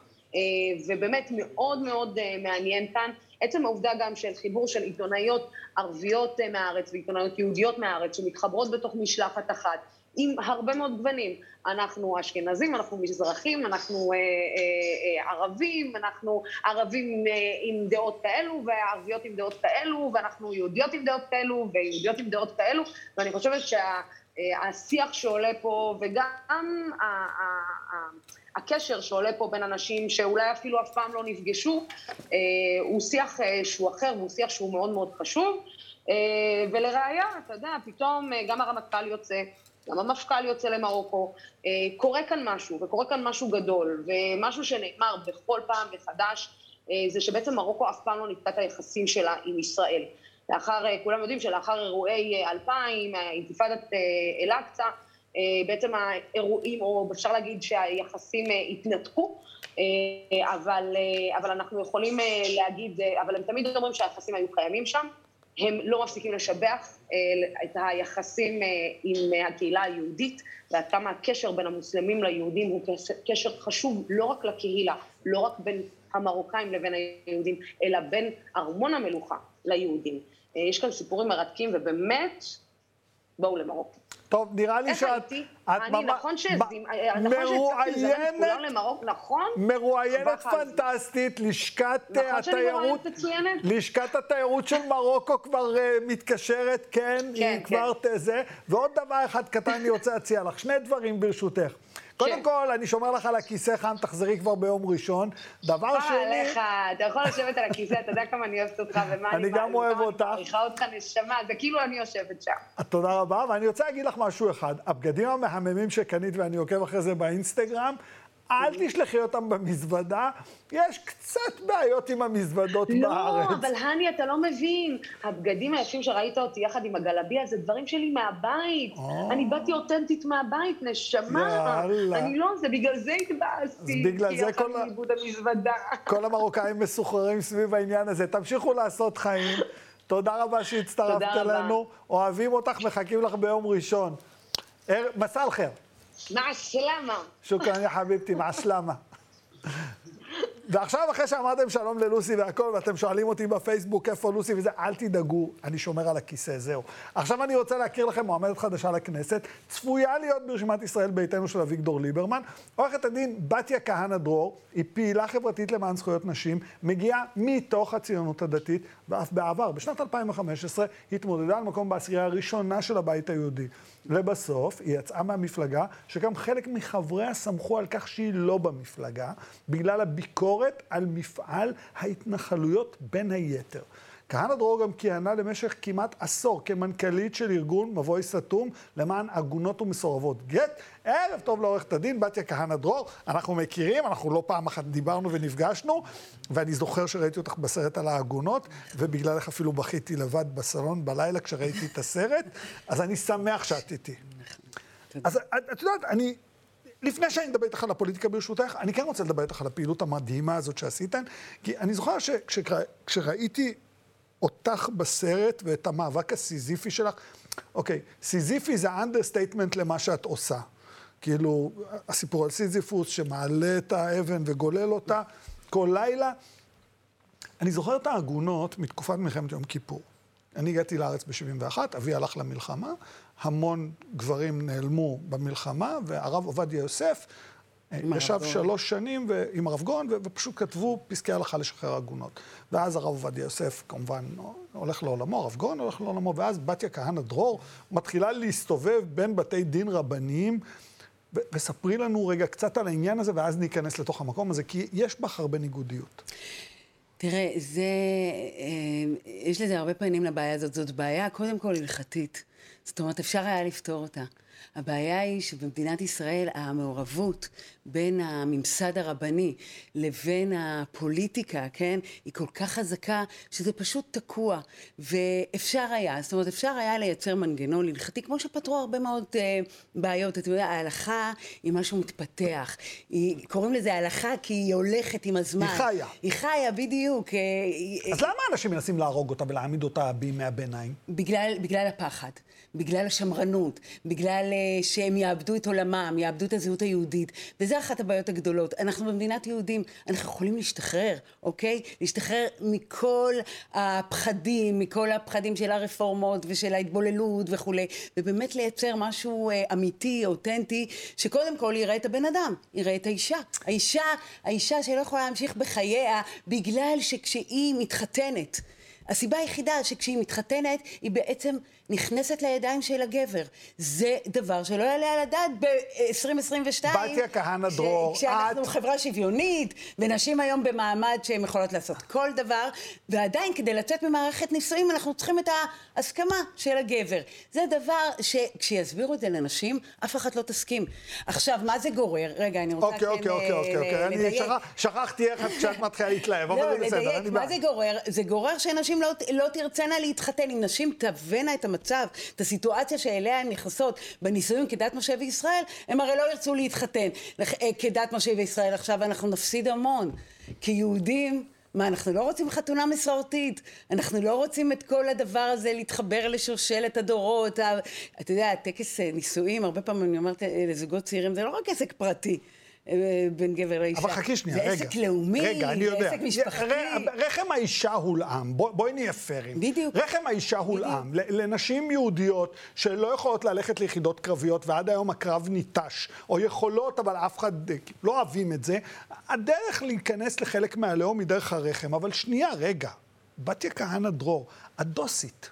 ובאמת מאוד מאוד מעניין כאן. עצם העובדה גם של חיבור של עיתונאיות ערביות מהארץ ועיתונאיות יהודיות מהארץ שמתחברות בתוך משלחת אחת, עם הרבה מאוד גוונים. אנחנו אשכנזים, אנחנו מזרחים, אנחנו אה, אה, ערבים, אנחנו ערבים אה, עם דעות כאלו, וערביות עם דעות כאלו, ואנחנו יהודיות עם דעות כאלו, ויהודיות עם דעות כאלו, ואני חושבת שהשיח שעולה פה, וגם הקשר שעולה פה בין אנשים שאולי אפילו אף פעם לא נפגשו, הוא שיח שהוא אחר, והוא שיח שהוא מאוד מאוד חשוב. ולראיה, אתה יודע, פתאום גם הרמטכ"ל יוצא, גם המפכ"ל יוצא למרוקו, קורה כאן משהו, וקורה כאן משהו גדול, ומשהו שנאמר בכל פעם מחדש, זה שבעצם מרוקו אף פעם לא ניתקה את היחסים שלה עם ישראל. לאחר, כולם יודעים שלאחר אירועי 2000, אינתיפאדת אל-אקצא, בעצם האירועים, או אפשר להגיד שהיחסים התנתקו, אבל, אבל אנחנו יכולים להגיד, אבל הם תמיד אומרים שהיחסים היו קיימים שם, הם לא מפסיקים לשבח את היחסים עם הקהילה היהודית, ועד כמה הקשר בין המוסלמים ליהודים הוא קשר חשוב לא רק לקהילה, לא רק בין המרוקאים לבין היהודים, אלא בין ארמון המלוכה ליהודים. יש כאן סיפורים מרתקים, ובאמת, בואו למרוקו. טוב, נראה לי שאת... איך הייתי? אני, נכון שהצגתי לכולם למרוקו, נכון? מרואיינת פנטסטית, לשכת התיירות... לשכת התיירות של מרוקו כבר מתקשרת, כן, היא כבר זה. ועוד דבר אחד קטן אני רוצה להציע לך, שני דברים ברשותך. קודם כל, אני שומר לך על הכיסא חם, תחזרי כבר ביום ראשון. דבר שני... מה עליך? אתה יכול לשבת על הכיסא, אתה יודע כמה אני אוהבת אותך, ומה אני... אני גם אוהב אותך. אני מעריכה אותך נשמה, זה כאילו אני יושבת שם. תודה רבה, ואני רוצה להגיד לך משהו אחד. הבגדים המהממים שקנית, ואני עוקב אחרי זה באינסטגרם, אל תשלחי אותם במזוודה, יש קצת בעיות עם המזוודות לא, בארץ. לא, אבל הני, אתה לא מבין. הבגדים היפים שראית אותי יחד עם הגלביה, זה דברים שלי מהבית. או. אני באתי אותנטית מהבית, נשמה. יאללה. אני לא, זה בגלל זה התבאסתי. אז בגלל זה כל כי המזוודה. כל המרוקאים מסוחררים סביב העניין הזה. תמשיכו לעשות חיים. תודה רבה שהצטרפת. אלינו. אוהבים אותך, מחכים לך ביום ראשון. ער- מסע חיר. מע הסלאמה. שוכרן יא חביבתי, מע הסלאמה. ועכשיו, אחרי שאמרתם שלום ללוסי והכל, ואתם שואלים אותי בפייסבוק איפה לוסי וזה, אל תדאגו, אני שומר על הכיסא, זהו. עכשיו אני רוצה להכיר לכם מועמדת חדשה לכנסת, צפויה להיות ברשימת ישראל ביתנו של אביגדור ליברמן. עורכת הדין בתיה כהנא דרור, היא פעילה חברתית למען זכויות נשים, מגיעה מתוך הציונות הדתית, ואף בעבר, בשנת 2015, היא התמודדה על מקום בעשירייה הראשונה של הבית היהודי. לבסוף, היא יצאה מהמפלגה, שגם חלק מחבריה סמכו על כך שהיא לא במפלגה, בגלל הביקורת על מפעל ההתנחלויות בין היתר. כהנא דרור גם כיהנה למשך כמעט עשור כמנכ"לית של ארגון מבוי סתום למען עגונות ומסורבות גט. ערב טוב לעורכת הדין, בתיה כהנא דרור. אנחנו מכירים, אנחנו לא פעם אחת דיברנו ונפגשנו, ואני זוכר שראיתי אותך בסרט על העגונות, ובגללך אפילו בכיתי לבד בסלון בלילה כשראיתי את הסרט, אז אני שמח שאת איתי. אז את, יודעת, אני... לפני שאני מדבר איתך על הפוליטיקה ברשותך, אני כן רוצה לדבר איתך על הפעילות המדהימה הזאת שעשיתן, כי אני זוכר שכשראיתי אותך בסרט ואת המאבק הסיזיפי שלך, אוקיי, סיזיפי זה understatement למה שאת עושה. כאילו, הסיפור על סיזיפוס שמעלה את האבן וגולל אותה כל לילה. אני זוכר את העגונות מתקופת מלחמת יום כיפור. אני הגעתי לארץ ב-71, אבי הלך למלחמה, המון גברים נעלמו במלחמה, והרב עובדיה יוסף ישב. שלוש שנים עם הרב ו- ופשוט כתבו פסקי הלכה לשחרר עגונות. ואז הרב עובדיה יוסף כמובן הולך לעולמו, הרב גורן הולך לעולמו, ואז בתיה כהנא דרור מתחילה להסתובב בין בתי דין רבניים. וספרי לנו רגע קצת על העניין הזה, ואז ניכנס לתוך המקום הזה, כי יש בך הרבה ניגודיות. תראה, זה, אה, יש לזה הרבה פנים לבעיה הזאת. זאת בעיה קודם כל הלכתית. זאת אומרת, אפשר היה לפתור אותה. הבעיה היא שבמדינת ישראל המעורבות בין הממסד הרבני לבין הפוליטיקה, כן, היא כל כך חזקה שזה פשוט תקוע. ואפשר היה, זאת אומרת, אפשר היה לייצר מנגנון הלכתי, כמו שפתרו הרבה מאוד אה, בעיות. אתה יודע, ההלכה היא משהו מתפתח. היא, קוראים לזה הלכה כי היא הולכת עם הזמן. היא חיה. היא חיה, בדיוק. אה, אז למה אנשים מנסים להרוג אותה ולהעמיד אותה בימי הביניים? בגלל, בגלל הפחד, בגלל השמרנות, בגלל uh, שהם יאבדו את עולמם, יאבדו את הזהות היהודית. וזה אחת הבעיות הגדולות. אנחנו במדינת יהודים, אנחנו יכולים להשתחרר, אוקיי? להשתחרר מכל הפחדים, מכל הפחדים של הרפורמות ושל ההתבוללות וכולי, ובאמת לייצר משהו uh, אמיתי, אותנטי, שקודם כל יראה את הבן אדם, יראה את האישה. האישה, האישה שלא יכולה להמשיך בחייה בגלל שכשהיא מתחתנת, הסיבה היחידה שכשהיא מתחתנת היא בעצם נכנסת לידיים של הגבר. זה דבר שלא יעלה על הדעת ב-2022. בתיה כהנא דרור, כשאנחנו את... חברה שוויונית, ונשים היום במעמד שהן יכולות לעשות כל דבר, ועדיין כדי לצאת ממערכת נישואים אנחנו צריכים את ההסכמה של הגבר. זה דבר שכשיסבירו את זה לנשים, אף אחת לא תסכים. עכשיו, מה זה גורר? רגע, אני רוצה אוקיי, כן אוקיי, אוקיי, אוקיי, אוקיי. אני. שכח- שכחתי איך את- כשאת מתחילה להתלהב, אבל לא, זה בסדר, לדייק, אני מה בעד. זה גורר? זה גורר שנשים לא, לא תרצנה להתחתן. אם נשים תבנה את המצב, את הסיטואציה שאליה הן נכנסות בנישואים כדת משה וישראל, הם הרי לא ירצו להתחתן אה, כדת משה וישראל. עכשיו אנחנו נפסיד המון. כיהודים... מה, אנחנו לא רוצים חתונה מסורתית? אנחנו לא רוצים את כל הדבר הזה להתחבר לשושלת הדורות? אתה יודע, טקס אה, נישואים, הרבה פעמים אני אומרת אה, לזוגות צעירים, זה לא רק עסק פרטי. אה, בין גבר לאישה. אבל חכי שנייה, רגע. זה עסק לאומי, רגע, אני זה יודע. עסק משפחתי. רחם האישה הולאם, בוא- בואי נהיה פיירים. בדיוק. רחם האישה הולאם. לנשים יהודיות שלא יכולות ללכת ליחידות קרביות, ועד היום הקרב ניטש, או יכולות, אבל אף אחד אה, לא אוהבים את זה, הדרך להיכנס לחלק מהלאום היא דרך הרחם. אבל שנייה, רגע. בתיה כהנא דרור, הדוסית.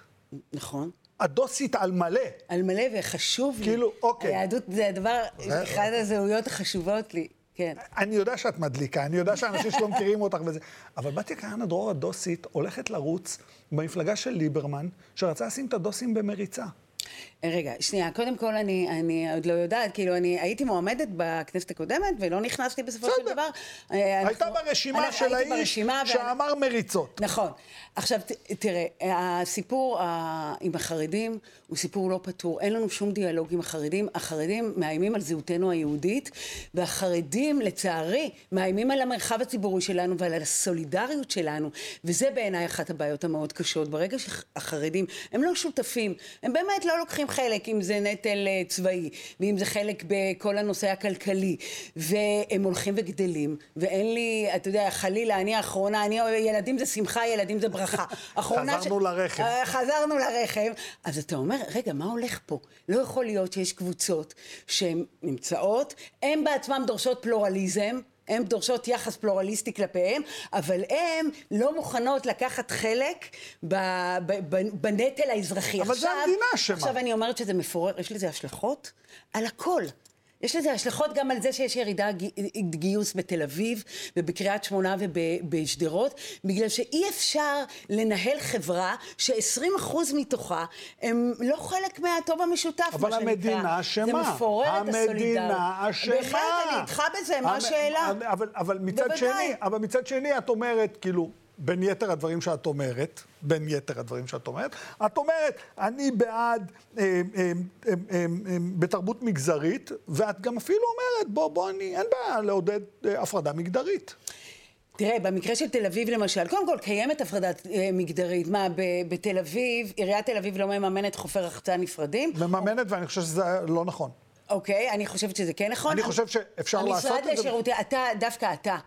נכון. הדוסית על מלא. על מלא וחשוב לי. כאילו, אוקיי. היהדות זה הדבר, אחת הזהויות החשובות לי. כן. אני יודע שאת מדליקה, אני יודע שאנשים שלא מכירים אותך וזה, אבל בתיה כהנא דרור הדוסית הולכת לרוץ במפלגה של ליברמן, שרצה לשים את הדוסים במריצה. רגע, שנייה, קודם כל אני, אני עוד לא יודעת, כאילו אני הייתי מועמדת בכנסת הקודמת ולא נכנסתי בסופו של דבר. אה, הייתה אנחנו- ברשימה אני- של האיש שאמר מריצות. נכון. עכשיו, תראה, הסיפור עם החרדים הוא סיפור לא פתור. אין לנו שום דיאלוג עם החרדים. החרדים מאיימים על זהותנו היהודית, והחרדים, לצערי, מאיימים על המרחב הציבורי שלנו ועל הסולידריות שלנו, וזה בעיניי אחת הבעיות המאוד קשות. ברגע שהחרדים הם לא שותפים, הם באמת לא לוקחים חלק, אם זה נטל אה, צבאי, ואם זה חלק בכל הנושא הכלכלי, והם הולכים וגדלים, ואין לי, אתה יודע, חלילה, אני האחרונה, אני, ילדים זה שמחה, ילדים זה ברכה. חזרנו לרחם. אה, חזרנו לרחם. אז אתה אומר, רגע, מה הולך פה? לא יכול להיות שיש קבוצות שהן נמצאות, הן בעצמן דורשות פלורליזם. הן דורשות יחס פלורליסטי כלפיהם, אבל הן לא מוכנות לקחת חלק ב, ב, ב, בנטל האזרחי. אבל זה עכשיו, המדינה אשמה. עכשיו אני אומרת שזה מפורר, יש לזה השלכות על הכל. יש לזה השלכות גם על זה שיש ירידה גי- גיוס בתל אביב ובקריית שמונה ובשדרות, בגלל שאי אפשר לנהל חברה ש-20% מתוכה הם לא חלק מהטוב המשותף, אבל. המדינה אשמה. זה מפורר את הסולידריות. המדינה אשמה. בהחלט, אני איתך בזה, מה השאלה? אבל, אבל מצד בוודאי. שני, אבל מצד שני את אומרת, כאילו, בין יתר הדברים שאת אומרת, בין יתר הדברים שאת אומרת, את אומרת, אני בעד אה, אה, אה, אה, אה, בתרבות מגזרית, ואת גם אפילו אומרת, בוא, בוא, אני, אין בעיה לעודד אה, הפרדה מגדרית. תראה, במקרה של תל אביב למשל, קודם כל קיימת הפרדה אה, מגדרית. מה, ב- בתל אביב, עיריית תל אביב לא מממנת חופי רחצה נפרדים? מממנת, ואני חושב שזה לא נכון. אוקיי, אני חושבת שזה כן נכון. אני חושב שאפשר לעשות את זה. המשרד לשירותי, אתה, דווקא אתה.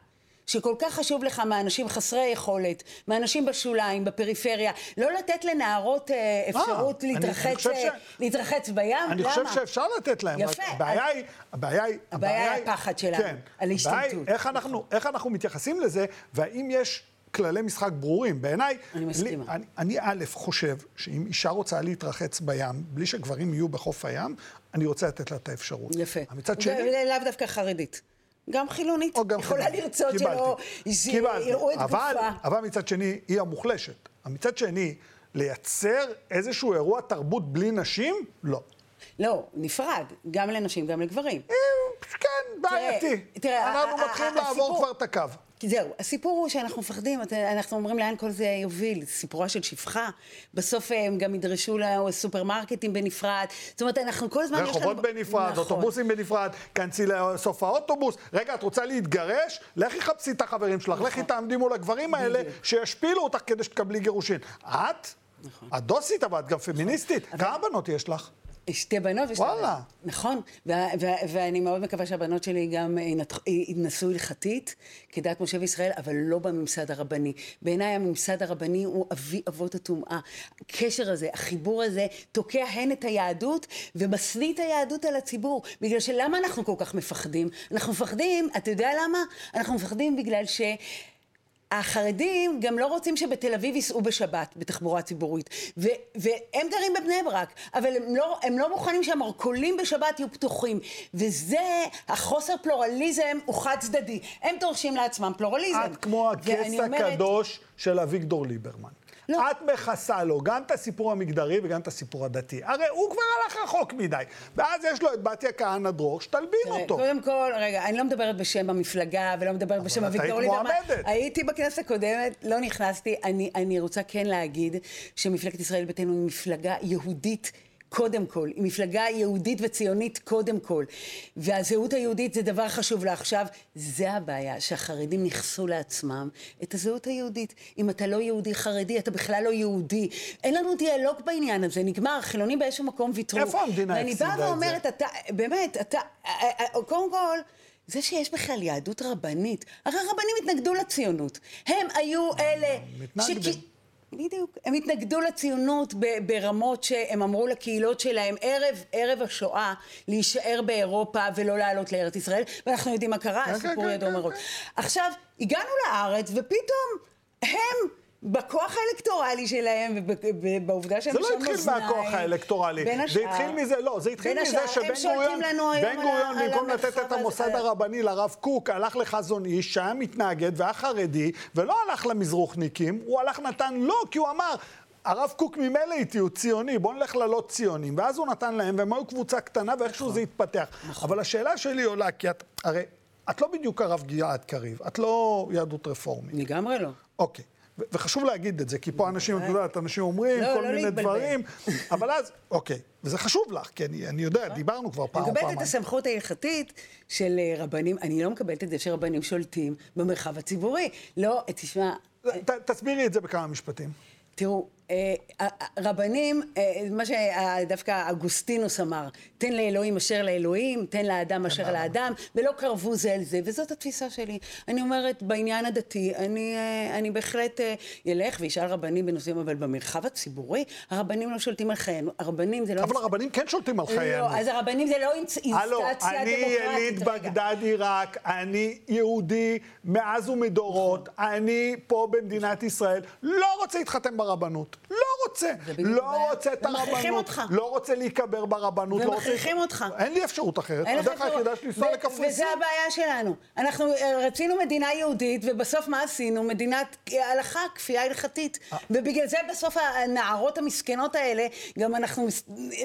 שכל כך חשוב לך מאנשים חסרי יכולת, מאנשים בשוליים, בפריפריה, לא לתת לנערות אה, אפשרות אני להתרחץ, חושב אה, להתרחץ בים? אני למה? חושב שאפשר לתת להם. יפה. הבעיה היא, הבעיה היא... הבעיה היא הפחד שלנו, כן. על הבעיה היא השתלטות. איך אנחנו, איך אנחנו מתייחסים לזה, והאם יש כללי משחק ברורים. בעיניי... אני מסכימה. לי, אני, אני א', חושב שאם אישה רוצה להתרחץ בים, בלי שגברים יהיו בחוף הים, אני רוצה לתת לה את האפשרות. יפה. מצד שני... ולאו דווקא חרדית. גם חילונית. או גם יכולה חילונית. לרצות קיבלתי. שלא קיבלתי. יראו את אבל, גופה. אבל מצד שני, היא המוחלשת. מצד שני, לייצר איזשהו אירוע תרבות בלי נשים? לא. לא, נפרד, גם לנשים, גם לגברים. כן, בעייתי. תראה, אנחנו מתחילים לעבור כבר את הקו. זהו, הסיפור הוא שאנחנו מפחדים, אנחנו אומרים לאן כל זה יוביל, סיפורה של שפחה, בסוף הם גם ידרשו לסופרמרקטים בנפרד, זאת אומרת, אנחנו כל הזמן יש לנו... רחובות בנפרד, נכון. אוטובוסים בנפרד, כנסי לסוף האוטובוס. רגע, את רוצה להתגרש? לכי חפשי את החברים שלך, לכי נכון. תעמדי מול הגברים האלה שישפילו אותך כדי שתקבלי גירושין. את? נכון. את דוסית, אבל את גם פמיניסטית. כמה בנות יש לך? שתי בנות ושתי וואלה. בנות. נכון, ואני מאוד מקווה שהבנות שלי גם אה, ינתח- ינסו הלכתית כדת משה וישראל, אבל לא בממסד הרבני. בעיניי הממסד הרבני הוא אבי אבות הטומאה. הקשר הזה, החיבור הזה, תוקע הן את היהדות ומסליא את היהדות על הציבור. בגלל שלמה אנחנו כל כך מפחדים? אנחנו מפחדים, אתה יודע למה? אנחנו מפחדים בגלל ש... החרדים גם לא רוצים שבתל אביב ייסעו בשבת בתחבורה ציבורית. ו- והם גרים בבני ברק, אבל הם לא, הם לא מוכנים שהמרכולים בשבת יהיו פתוחים. וזה, החוסר פלורליזם הוא חד צדדי. הם דורשים לעצמם פלורליזם. את כמו הכס אומרת- הקדוש של אביגדור ליברמן. לא. את מכסה לו גם את הסיפור המגדרי וגם את הסיפור הדתי. הרי הוא כבר הלך רחוק מדי. ואז יש לו את בתיה כהנא דרור, שתלבין תראה, אותו. קודם כל, רגע, אני לא מדברת בשם המפלגה ולא מדברת בשם אביגדור ליברמן. הייתי בכנסת הקודמת, לא נכנסתי. אני, אני רוצה כן להגיד שמפלגת ישראל ביתנו היא מפלגה יהודית. קודם כל, היא מפלגה יהודית וציונית קודם כל. והזהות היהודית זה דבר חשוב לה. עכשיו, זה הבעיה, שהחרדים נכסו לעצמם את הזהות היהודית. אם אתה לא יהודי חרדי, אתה בכלל לא יהודי. אין לנו דיאלוג בעניין הזה, נגמר, החילונים באיזשהו מקום ויתרו. איפה המדינה ואני הפסידה באה את זה? ואומרת, אתה, באמת, אתה, אה, אה, קודם כל, זה שיש בכלל יהדות רבנית, הרי הרבנים התנגדו לציונות. הם היו אלה... מתנגדים. בדיוק. הם התנגדו לציונות ברמות שהם אמרו לקהילות שלהם ערב, ערב השואה להישאר באירופה ולא לעלות לארץ ישראל, ואנחנו יודעים מה קרה, כן, הסיפור כן, ידוע כן, מראש. עכשיו, הגענו לארץ ופתאום הם... בכוח האלקטורלי שלהם ובעובדה שהם זה לא שם התחיל אוזניים, מהכוח האלקטורלי. בין זה השאר- התחיל מזה, לא, זה התחיל מזה שבן גוריון, בן גוריון, במקום לתת את המוסד הרבני לרב קוק, הלך לחזון איש שהיה מתנגד והיה חרדי, ולא הלך למזרוחניקים, הוא הלך נתן לו, כי הוא אמר... הרב קוק ממילא איתי, הוא ציוני, בואו נלך ללא ציונים. ואז הוא נתן להם, והם היו קבוצה קטנה, ואיכשהו זה התפתח. אבל השאלה שלי עולה, כי את, הרי, את לא בדיוק הרב גלעד קריב, את לא יהדות רפורמית. לגמרי לא. אוקיי. וחשוב להגיד את זה, כי פה אנשים, את יודעת, אנשים אומרים לא, כל לא מיני להתבלבל. דברים, אבל אז, אוקיי, וזה חשוב לך, כי אני, אני יודע, דיברנו כבר פעם או מקבלת פעמיים. את הסמכות ההלכתית של אה, רבנים, אני לא מקבלת את זה שרבנים שולטים במרחב הציבורי. לא, תשמע, ת- תסבירי את זה בכמה משפטים. תראו, אה, רבנים, אה, מה שדווקא אגוסטינוס אמר, תן לאלוהים אשר לאלוהים, תן לאדם אשר לאדם, ולא קרבו זה אל זה, וזאת התפיסה שלי. אני אומרת, בעניין הדתי, אני, אה, אני בהחלט אה, ילך וישאל רבנים בנושאים, אבל במרחב הציבורי, הרבנים לא שולטים על חיינו. הרבנים זה לא... אבל הרבנים כן שולטים על חיינו. לא, אז הרבנים זה לא אינס- הלו, אינסטציה אני דמוקרטית. יליד. בגדד עיראק, אני יהודי מאז ומדורות, אני פה במדינת ישראל, לא רוצה להתחתן ברבנות. לא רוצה. לא. רוצה את הרבנות. אותך. לא רוצה להיקבר ברבנות. לא ומכריחים אותך. אין לי אפשרות אחרת. הדרך. היחידה שלי לנסוע לקפריסין. וזה הבעיה שלנו. אנחנו אה, רצינו מדינה יהודית, ובסוף מה עשינו? מדינת הלכה, כפייה הלכתית. אה. ובגלל זה בסוף הנערות המסכנות האלה, גם אנחנו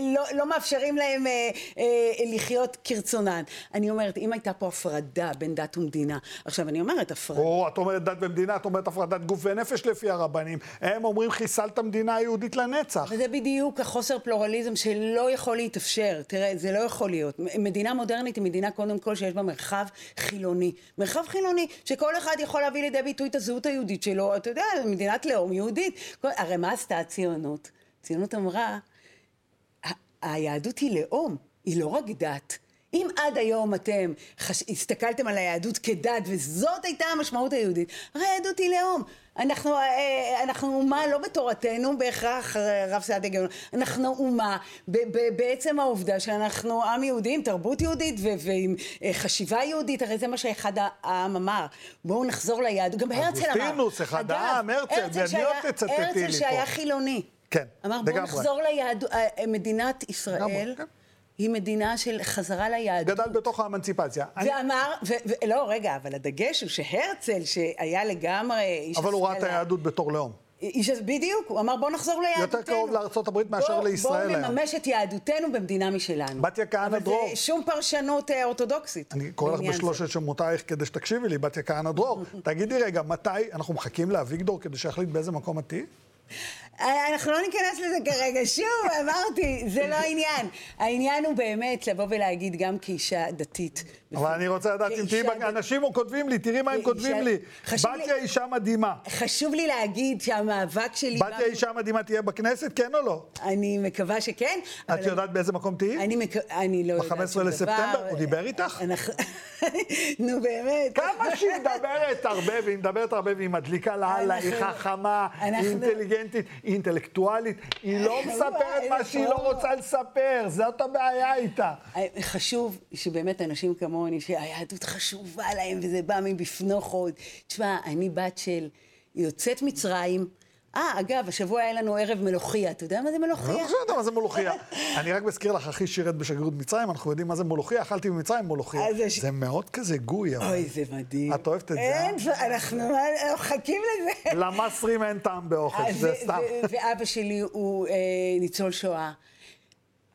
לא, לא מאפשרים אה, אה, לחיות כרצונן. אני אומרת, אם הייתה פה הפרדה בין דת ומדינה, עכשיו אני אומרת, הפרדה... או, את אומרת דת ומדינה, את אומרת הפרדת גוף ונפש לפי הרבנים. הם אומרים חיסלת המדינה היהודית לנצח. וזה בדיוק החוסר פלורליזם שלא יכול להתאפשר. תראה, זה לא יכול להיות. מדינה מודרנית היא מדינה קודם כל שיש בה מרחב חילוני. מרחב חילוני, שכל אחד יכול להביא לידי ביטוי את הזהות היהודית שלו. אתה יודע, מדינת לאום יהודית. כל- הרי מה עשתה הציונות? הציונות אמרה, היהדות היא לאום, היא לא רק דת. אם עד היום אתם חש... הסתכלתם על היהדות כדת, וזאת הייתה המשמעות היהודית, הרי היהדות היא לאום. אנחנו, אה, אנחנו אומה לא בתורתנו בהכרח, אה, רב סעדיה גאון, אנחנו אומה ב- ב- בעצם העובדה שאנחנו עם יהודי עם תרבות יהודית ו- ועם אה, חשיבה יהודית, הרי זה מה שאחד העם אמר. בואו נחזור ליהדות, גם הרצל אמר. אגוסטינוס, אחד העם, הרצל, הרצל ומי שהיה- עוד תצטטי לי הרצל פה? שהיה חילוני. כן, אמר בואו. נחזור ליהדות, אה, אה, מדינת ישראל כן. היא מדינה של חזרה ליהדות. גדל בתוך האמנציפציה. ואמר, ו- ו- לא רגע, אבל הדגש הוא שהרצל, שהיה לגמרי איש אבל הוא ראה את השכלה, היהדות בתור לאום. איש, בדיוק, הוא אמר בוא נחזור ליהדותנו. יותר קרוב לארה"ב מאשר בוא, לישראל בואו. נממש את יהדותנו במדינה משלנו. בתיה כהנא דרור. אבל זה שום פרשנות אה, אורתודוקסית. אני קורא לך. בשלושת שמותייך כדי שתקשיבי לי, בתיה כהנא דרור. תגידי רגע, מתי אנחנו מחכים לאביגדור כדי שיחליט באיזה מקום את תהיי? אנחנו לא ניכנס לזה כרגע, שוב, אמרתי, זה לא העניין. העניין הוא באמת לבוא ולהגיד גם כאישה דתית. אבל אני רוצה לדעת אם תהיי... אנשים כותבים לי, תראי מה הם כותבים לי. בתיה אישה מדהימה. חשוב לי להגיד שהמאבק שלי... בתיה אישה מדהימה תהיה בכנסת, כן או לא? אני מקווה שכן. את יודעת באיזה מקום תהיי? אני, לא יודעת ב-15 שום דבר. לספטמבר? הוא דיבר איתך? נו באמת. כמה שהיא מדברת הרבה, והיא מדברת הרבה, והיא מדליקה לאללה, היא חכמה, היא אינטליגנטית, היא אינטלקטואלית, היא לא אנחנו- מספרת מה שהיא לא רוצה לספר, זאת הבעיה איתה. חשוב שבאמת אנשים כמוני, שהיהדות חשובה להם וזה בא מבפנו חוד. תשמע, אני בת של יוצאת מצרים. אה, אגב, השבוע היה לנו ערב מלוכיה. אתה יודע מה זה אני מלוכיה? לא חושב מה זה מולוכיה. אני רק מזכיר לך, אחי שירת בשגרירות מצרים, אנחנו יודעים מה זה מולוכיה, אכלתי במצרים יש- זה מאוד כזה גוי, אבל. אוי, זה מדהים. את אוהבת את זה, אה? אין, אנחנו מחכים לזה. למסרים אין טעם באוכל, אה, זה סתם. ואבא שלי הוא אה, ניצול שואה.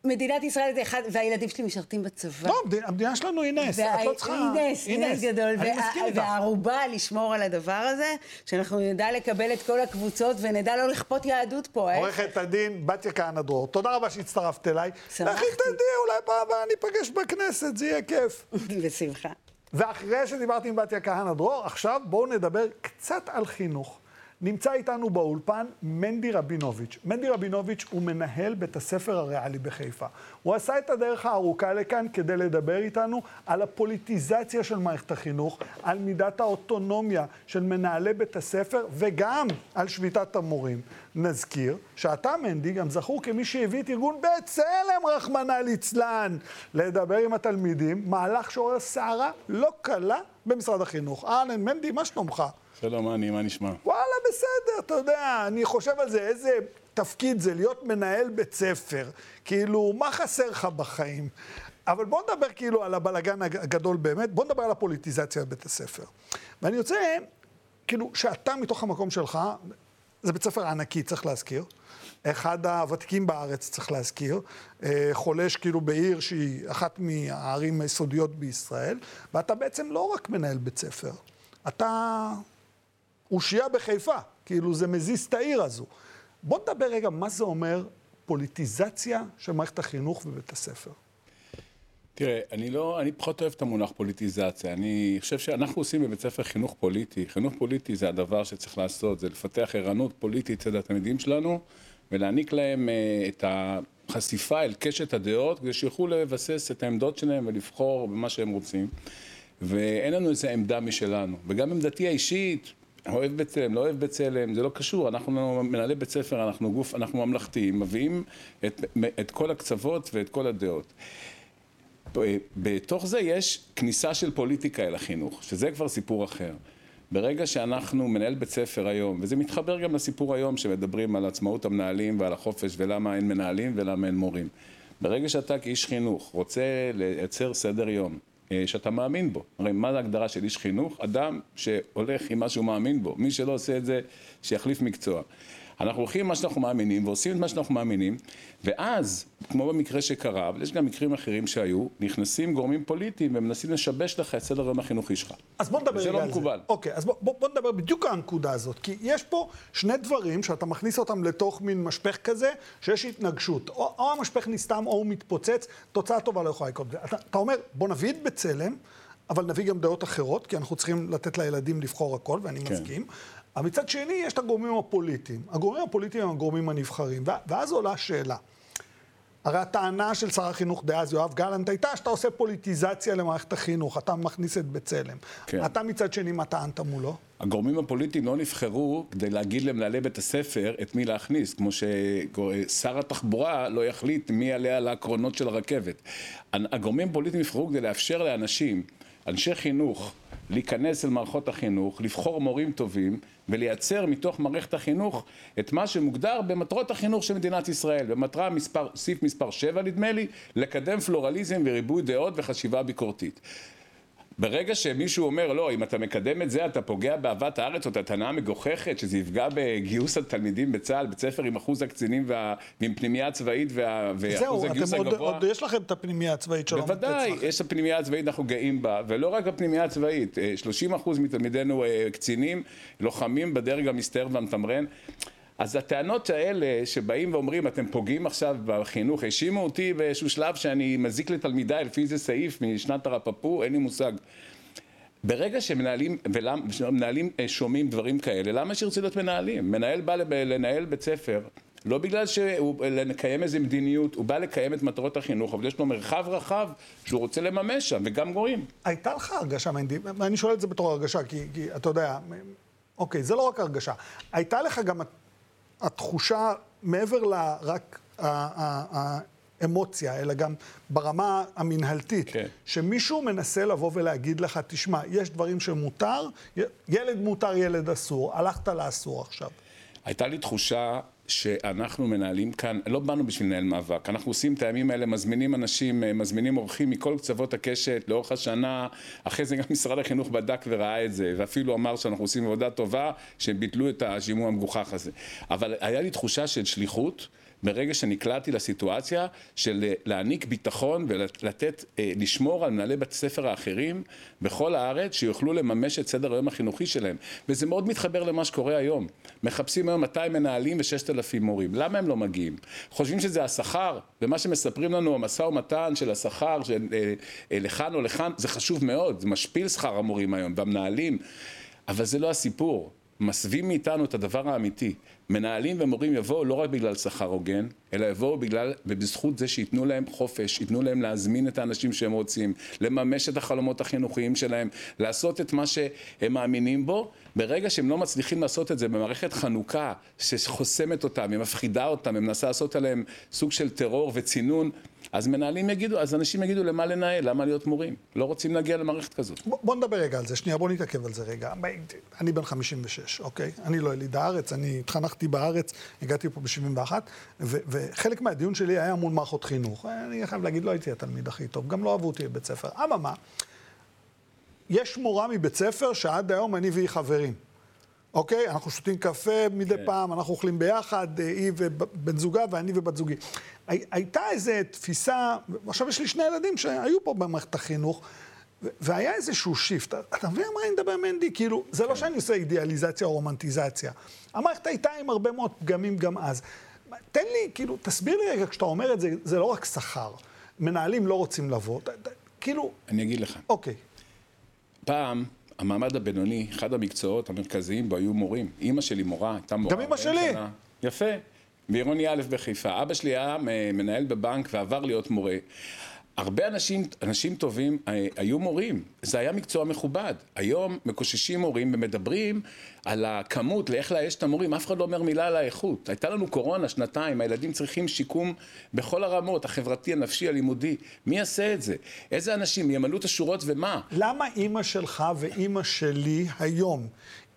מדינת ישראל זה אחד, והילדים שלי משרתים בצבא. לא, המדינה- שלנו היא נס, את לא צריכה... היא נס, היא נס גדול. אני וה- מסכים איתך. והערובה לשמור על הדבר הזה, שאנחנו נדע לקבל את כל הקבוצות ונדע לא לכפות יהדות פה. אה? עורכת הדין בתיה כהנא דרור, תודה רבה שהצטרפת אליי. שמחתי. לכי תדעי, אולי פעם הבאה ניפגש בכנסת, זה יהיה כיף. בשמחה. ואחרי שדיברתי עם בתיה כהנא דרור, עכשיו בואו נדבר קצת על חינוך. נמצא איתנו באולפן מנדי רבינוביץ'. מנדי רבינוביץ' הוא מנהל בית הספר הריאלי בחיפה. הוא עשה את הדרך הארוכה לכאן כדי לדבר איתנו על הפוליטיזציה של מערכת החינוך, על מידת האוטונומיה של מנהלי בית הספר וגם על שביתת המורים. נזכיר שאתה, מנדי, גם זכור כמי שהביא את ארגון בצלם, רחמנא ליצלן, לדבר עם התלמידים, מהלך שעורר סערה לא קלה במשרד החינוך. אהלן, מנדי, מה שלומך? שלום, אני, מה נשמע? וואלה, בסדר, אתה יודע, אני חושב על זה, איזה תפקיד זה להיות מנהל בית ספר. כאילו, מה חסר לך בחיים? אבל בוא נדבר כאילו על הבלגן הג- הגדול באמת, בוא נדבר על הפוליטיזציה בבית הספר. ואני רוצה, כאילו, שאתה מתוך המקום שלך, זה בית ספר ענקי, צריך להזכיר. אחד הוותיקים בארץ, צריך להזכיר, אה, חולש כאילו בעיר שהיא אחת מהערים היסודיות בישראל, ואתה בעצם לא רק מנהל בית ספר, אתה אושייה בחיפה, כאילו זה מזיז את העיר הזו. בוא נדבר רגע מה זה אומר פוליטיזציה של מערכת החינוך בבית הספר. תראה, אני לא, אני פחות אוהב את המונח פוליטיזציה. אני חושב שאנחנו עושים בבית ספר חינוך פוליטי. חינוך פוליטי זה הדבר שצריך לעשות, זה לפתח ערנות פוליטית אצל התלמידים שלנו, ולהעניק להם אה, את החשיפה אל קשת הדעות, כדי שיוכלו לבסס את העמדות שלהם ולבחור במה שהם רוצים. ואין לנו איזו עמדה משלנו. וגם עמדתי האישית, אוהב בצלם, לא אוהב בצלם, זה לא קשור. אנחנו מנהלי בית ספר, אנחנו גוף, אנחנו ממלכתיים, מביאים את, את כל הקצוות ואת כל הדעות. בתוך זה יש כניסה של פוליטיקה אל החינוך, שזה כבר סיפור אחר. ברגע שאנחנו מנהל בית ספר היום, וזה מתחבר גם לסיפור היום שמדברים על עצמאות המנהלים ועל החופש ולמה אין מנהלים ולמה אין מורים. ברגע שאתה כאיש חינוך רוצה לייצר סדר יום שאתה מאמין בו, הרי מה ההגדרה של איש חינוך? אדם שהולך עם מה שהוא מאמין בו, מי שלא עושה את זה שיחליף מקצוע. אנחנו הולכים מה שאנחנו מאמינים ועושים את מה שאנחנו מאמינים, ואז, כמו במקרה שקרה, אבל יש גם מקרים אחרים שהיו, נכנסים גורמים פוליטיים ומנסים לשבש לך את סדר היום החינוכי שלך. אז בוא נדבר רגע לא על מקובל. זה. אוקיי, אז בוא, בוא, בוא נדבר בדיוק על הנקודה הזאת. כי יש פה שני דברים שאתה מכניס אותם לתוך מין משפך כזה, שיש התנגשות. או, או המשפך נסתם או הוא מתפוצץ, תוצאה טובה לא יכולה לקרות. אתה, אתה אומר, בוא נביא את בצלם, אבל נביא גם דעות אחרות, כי אנחנו צריכים לתת לילדים לבחור הכל, ואני כן. מסכים. אבל מצד שני, יש את הגורמים הפוליטיים. הגורמים הפוליטיים הם הגורמים הנבחרים. ואז עולה השאלה. הרי הטענה של שר החינוך דאז, יואב גלנט, הייתה שאתה עושה פוליטיזציה למערכת החינוך, אתה מכניס את בצלם. כן. אתה מצד שני, מה טענת מולו? הגורמים הפוליטיים לא נבחרו כדי להגיד למנהלי בית הספר את מי להכניס, כמו ששר התחבורה לא יחליט מי יעלה על הקרונות של הרכבת. הגורמים הפוליטיים נבחרו כדי לאפשר לאנשים, אנשי חינוך, להיכנס אל מערכות החינוך, לבחור מורים טובים ולייצר מתוך מערכת החינוך את מה שמוגדר במטרות החינוך של מדינת ישראל. במטרה מספר, סעיף מספר 7 נדמה לי, לקדם פלורליזם וריבוי דעות וחשיבה ביקורתית. ברגע שמישהו אומר, לא, אם אתה מקדם את זה, אתה פוגע באהבת הארץ, או את הטענה המגוחכת, שזה יפגע בגיוס התלמידים בצה"ל, בית ספר עם אחוז הקצינים וה... ועם פנימייה צבאית וה... ואחוז הגיוס זהו, הגבוה. עוד, עוד יש לכם את הפנימייה הצבאית שלנו. בוודאי, יש את הפנימייה הצבאית, אנחנו גאים בה, ולא רק הפנימייה הצבאית, 30 אה, אחוז מתלמידינו אה, קצינים, לוחמים בדרג המסתער והמתמרן. אז הטענות האלה שבאים ואומרים, אתם פוגעים עכשיו בחינוך, האשימו אותי באיזשהו שלב שאני מזיק לתלמידיי לפי איזה סעיף משנת הרפפו, אין לי מושג. ברגע שמנהלים, ומנהלים אה, שומעים דברים כאלה, למה שירצו להיות מנהלים? מנהל בא לנהל בית ספר, לא בגלל שהוא לקיים איזה מדיניות, הוא בא לקיים את מטרות החינוך, אבל יש לו מרחב רחב שהוא רוצה לממש שם, וגם גויים. הייתה לך הרגשה, מנדי, ואני שואל את זה בתור הרגשה, כי, כי אתה יודע, אוקיי, זה לא רק הרגשה. הייתה לך גם התחושה, מעבר לרק האמוציה, אלא גם ברמה המינהלתית, כן. שמישהו מנסה לבוא ולהגיד לך, תשמע, יש דברים שמותר, ילד מותר, ילד אסור, הלכת לאסור עכשיו. הייתה לי תחושה שאנחנו מנהלים כאן, לא באנו בשביל לנהל מאבק, אנחנו עושים את הימים האלה, מזמינים אנשים, מזמינים אורחים מכל קצוות הקשת לאורך השנה, אחרי זה גם משרד החינוך בדק וראה את זה, ואפילו אמר שאנחנו עושים עבודה טובה, שהם ביטלו את השימוע המגוחך הזה. אבל היה לי תחושה של שליחות. ברגע שנקלעתי לסיטואציה של להעניק ביטחון ולתת, אה, לשמור על מנהלי בתי ספר האחרים בכל הארץ שיוכלו לממש את סדר היום החינוכי שלהם. וזה מאוד מתחבר למה שקורה היום. מחפשים היום 200 מנהלים ו-6,000 מורים. למה הם לא מגיעים? חושבים שזה השכר, ומה שמספרים לנו, המשא ומתן של השכר, של אה, אה, לכאן או לכאן, זה חשוב מאוד, זה משפיל שכר המורים היום והמנהלים, אבל זה לא הסיפור. מסווים מאיתנו את הדבר האמיתי. מנהלים ומורים יבואו לא רק בגלל שכר הוגן, אלא יבואו בגלל ובזכות זה שייתנו להם חופש, ייתנו להם להזמין את האנשים שהם רוצים, לממש את החלומות החינוכיים שלהם, לעשות את מה שהם מאמינים בו. ברגע שהם לא מצליחים לעשות את זה במערכת חנוכה שחוסמת אותם, היא מפחידה אותם, היא מנסה לעשות עליהם סוג של טרור וצינון, אז מנהלים יגידו, אז אנשים יגידו למה לנהל, למה להיות מורים. לא רוצים להגיע למערכת כזאת. בוא, בוא נדבר רגע על זה, שנייה, בוא נתעכב על זה רגע. אני בן 56, אוקיי? אני לא יליד הארץ, אני התחנכתי בארץ, הגעתי פה ב-71, וחלק מהדיון שלי היה מול מערכות חינוך. אני חייב להגיד, לא הייתי התלמיד הכי טוב, גם לא אהבו אותי בבית ספר. אממה, יש מורה מבית ספר שעד היום אני והיא חברים. אוקיי? אנחנו שותים קפה מדי כן. פעם, אנחנו אוכלים ביחד, אה, היא ובן זוגה ואני ובת זוגי. הייתה איזו תפיסה, עכשיו יש לי שני ילדים שהיו פה במערכת החינוך, והיה איזשהו שיפט. אתה מבין מה אני מדבר, מנדי? כאילו, זה לא כן. לא שאני עושה אידיאליזציה או רומנטיזציה. המערכת הייתה עם הרבה מאוד פגמים גם אז. תן לי, כאילו, תסביר לי רגע, כשאתה אומר את זה, זה לא רק שכר. מנהלים לא רוצים לבוא, כאילו... אני אגיד לך. אוקיי. פעם, המעמד הבינוני, אחד המקצועות המרכזיים בו היו מורים. אימא שלי מורה, הייתה מורה. גם אימא שלי. שנה. יפה. בעירוני א' בחיפה. אבא שלי היה מנהל בבנק ועבר להיות מורה. הרבה אנשים, אנשים טובים אה, היו מורים, זה היה מקצוע מכובד. היום מקוששים מורים ומדברים על הכמות, לאיך לאייש את המורים, אף אחד לא אומר מילה על האיכות. הייתה לנו קורונה שנתיים, הילדים צריכים שיקום בכל הרמות, החברתי, הנפשי, הלימודי. מי יעשה את זה? איזה אנשים ימלאו את השורות ומה? למה אימא שלך ואימא שלי היום,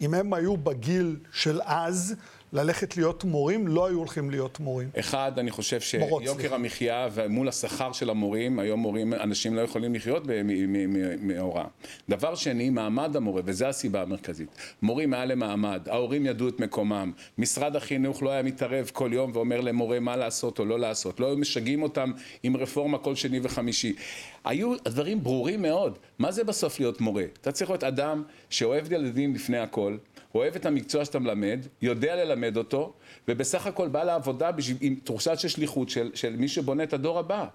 אם הם היו בגיל של אז, ללכת להיות מורים, לא היו הולכים להיות מורים. אחד, אני חושב שיוקר המחיה ומול השכר של המורים, היום מורים, אנשים לא יכולים לחיות מהוראה. דבר שני, מעמד המורה, וזו הסיבה המרכזית. מורים מעל למעמד, ההורים ידעו את מקומם, משרד החינוך לא היה מתערב כל יום ואומר למורה מה לעשות או לא לעשות, לא היו משגעים אותם עם רפורמה כל שני וחמישי. היו דברים ברורים מאוד. מה זה בסוף להיות מורה? אתה צריך להיות אדם שאוהב ילדים לפני הכל, אוהב את המקצוע שאתה מלמד, יודע ללמד אותו, ובסך הכל בא לעבודה עם תחושת של שליחות של, של מי שבונה את הדור הבא.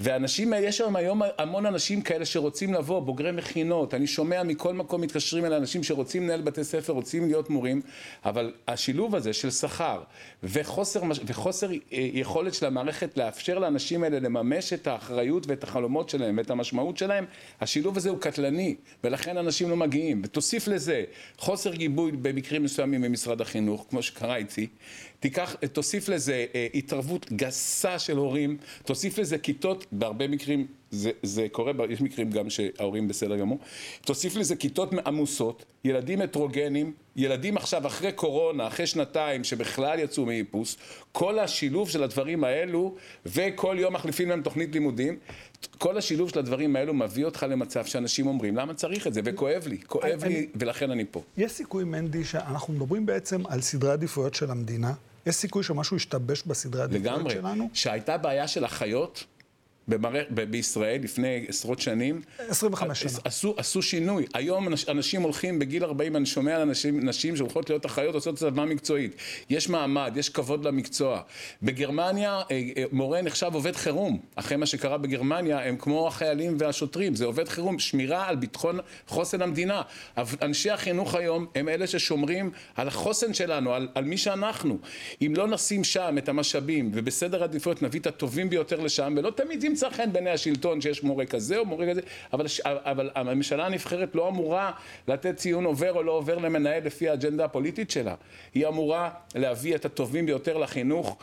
ואנשים, יש שם היום המון אנשים כאלה שרוצים לבוא, בוגרי מכינות, אני שומע מכל מקום מתקשרים אל אנשים שרוצים לנהל בתי ספר, רוצים להיות מורים, אבל השילוב הזה של שכר וחוסר, וחוסר אה, יכולת של המערכת לאפשר לאנשים האלה לממש את האחריות ואת החלומות שלהם ואת המשמעות שלהם, השילוב הזה הוא קטלני, ולכן אנשים לא מגיעים. ותוסיף לזה חוסר גיבוי במקרים מסוימים ממשרד החינוך, כמו שקרה איתי, תיקח, תוסיף לזה אה, התערבות גסה של הורים, תוסיף לזה כיתות בהרבה מקרים זה, זה קורה, יש מקרים גם שההורים בסדר גמור. תוסיף לזה כיתות עמוסות, ילדים הטרוגנים, ילדים עכשיו אחרי קורונה, אחרי שנתיים שבכלל יצאו מאיפוס, כל השילוב של הדברים האלו, וכל יום מחליפים להם תוכנית לימודים, כל השילוב של הדברים האלו מביא אותך למצב שאנשים אומרים, למה צריך את זה? וכואב לי, כואב אני- לי, ולכן אני פה. יש סיכוי, מנדי, שאנחנו מדברים בעצם על סדרי עדיפויות של המדינה? יש סיכוי שמשהו ישתבש בסדרי העדיפויות לגמרי. שלנו? שהייתה בעיה של אחיות במערכ... בישראל לפני עשרות שנים. 25 שנה. עשו, עשו שינוי. היום אנש- אנשים הולכים בגיל 40, אני שומע על אנשים, נשים שהולכות להיות אחיות, עושות צבא מקצועית. יש מעמד, יש כבוד למקצוע. בגרמניה אה, אה, מורה נחשב עובד חירום. אחרי מה שקרה בגרמניה, הם כמו החיילים והשוטרים. זה עובד חירום, שמירה על ביטחון חוסן המדינה. אנשי החינוך היום הם אלה ששומרים על החוסן שלנו, על, על מי שאנחנו. אם לא נשים שם את המשאבים, ובסדר עדיפויות נביא את הטובים ביותר לשם, ולא תמיד ימצא חן בעיני השלטון שיש מורה כזה או מורה כזה, אבל, אבל הממשלה הנבחרת לא אמורה לתת ציון עובר או לא עובר למנהל לפי האג'נדה הפוליטית שלה. היא אמורה להביא את הטובים ביותר לחינוך,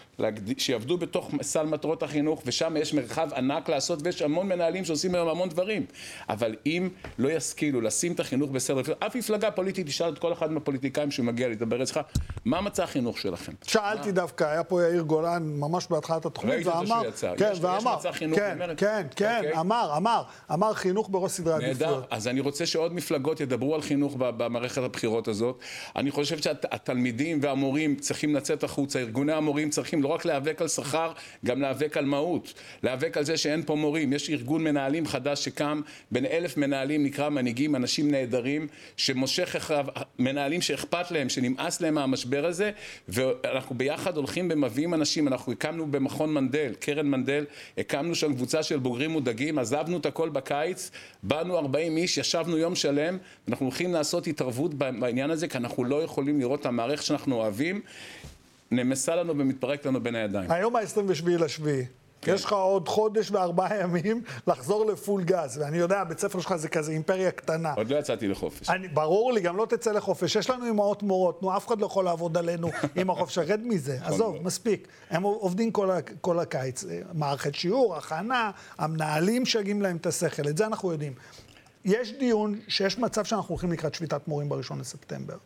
שיעבדו בתוך סל מטרות החינוך, ושם יש מרחב ענק לעשות, ויש המון מנהלים שעושים היום המון דברים. אבל אם לא ישכילו לשים את החינוך בסדר, אף מפלגה פוליטית תשאל את כל אחד מהפוליטיקאים שמגיע לדבר אצלך, מה מצע החינוך שלכם? שאלתי דווקא, היה פה יאיר גולן ממש בהתחלת התוכנית, ראית אותו ואמר, שהוא יצא. כן, יש- יש ואמר, מצע חינוך כן, במרצ? כן, כן, אוקיי. אמר, אמר, אמר חינוך בראש סדרי נהדר, עדיפויות. אז אני רוצה שעוד מפלגות ידברו על חינוך במערכת הבחירות הזאת. אני חושב שהתלמידים והמורים צריכים לצאת החוצה, ארגוני המורים צריכים לא רק להיאבק על שכר, גם להיאבק על מהות. להיאבק על זה שאין פה מורים. יש ארגון מנהלים חדש שקם, בין אלף מנהלים נקרא מנהיגים, אנשים נהדרים, שמושך אחריו מנהלים שאכפת להם, שנמאס להם מהמשבר הזה, ואנחנו ביחד הולכים ומביאים אנשים. אנחנו הקמנו במכון מנדל, קרן מנדל, הקמנו שם קבוצה של בוגרים מודאגים, עזבנו את הכל בקיץ, באנו 40 איש, ישבנו יום שלם, אנחנו הולכים לעשות התערבות בעניין הזה, כי אנחנו לא יכולים לראות את המערכת שאנחנו אוהבים, נמסה לנו ומתפרק לנו בין הידיים. היום ה-27 לשביעי. כן. יש לך עוד חודש וארבעה ימים לחזור לפול גז, ואני יודע, הבית ספר שלך זה כזה אימפריה קטנה. עוד לא יצאתי לחופש. אני, ברור לי, גם לא תצא לחופש. יש לנו אמהות מורות, נו, אף אחד לא יכול לעבוד עלינו עם החופש. רד מזה, נכון עזוב, מספיק. הם עובדים כל, כל הקיץ. אה, מערכת שיעור, הכנה, המנהלים שגים להם את השכל, את זה אנחנו יודעים. יש דיון שיש מצב שאנחנו הולכים לקראת שביתת מורים בראשון לספטמבר.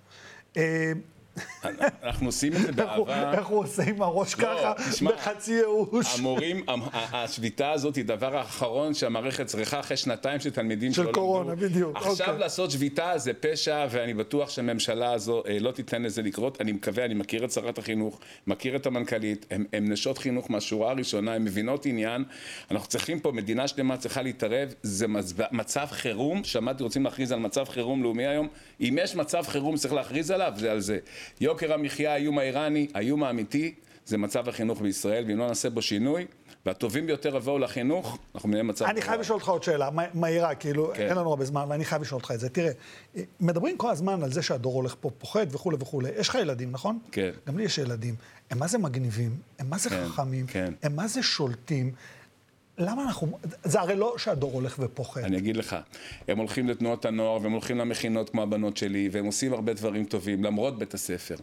אנחנו עושים את זה באהבה. איך הוא עושה עם הראש לא, ככה, בחצי ייאוש. המורים, השביתה הזאת היא דבר האחרון שהמערכת צריכה אחרי שנתיים שתלמידים של שלא קורונה, למדו. בדיוק, עכשיו אוקיי. לעשות שביתה זה פשע, ואני בטוח שהממשלה הזו אה, לא תיתן לזה לקרות. אני מקווה, אני מכיר את שרת החינוך, מכיר את המנכ"לית, הן נשות חינוך מהשורה הראשונה, הן מבינות עניין. אנחנו צריכים פה, מדינה שלמה צריכה להתערב, זה מצב- חירום, שמעתי רוצים להכריז על מצב חירום לאומי היום. אם יש מצב חירום שצריך להכריז עליו, זה על זה. יוקר המחיה, האיום האיראני, האיום האמיתי, זה מצב החינוך בישראל, ואם לא נעשה בו שינוי, והטובים ביותר יבואו לחינוך, אנחנו נהיה במצב... אני. חייב לשאול אותך עוד שאלה, מה- מהירה, כאילו, כן. אין לנו הרבה זמן, ואני חייב לשאול אותך את זה. תראה, מדברים כל הזמן על זה שהדור הולך פה פוחד וכולי וכולי. יש לך ילדים, נכון? כן. גם לי יש ילדים. הם מה זה מגניבים, הם מה זה כן, חכמים, כן. הם מה זה שולטים. למה אנחנו... זה הרי לא שהדור הולך ופוחד. אני אגיד לך, הם הולכים לתנועות הנוער והם הולכים למכינות כמו הבנות שלי והם עושים הרבה דברים טובים למרות בית הספר.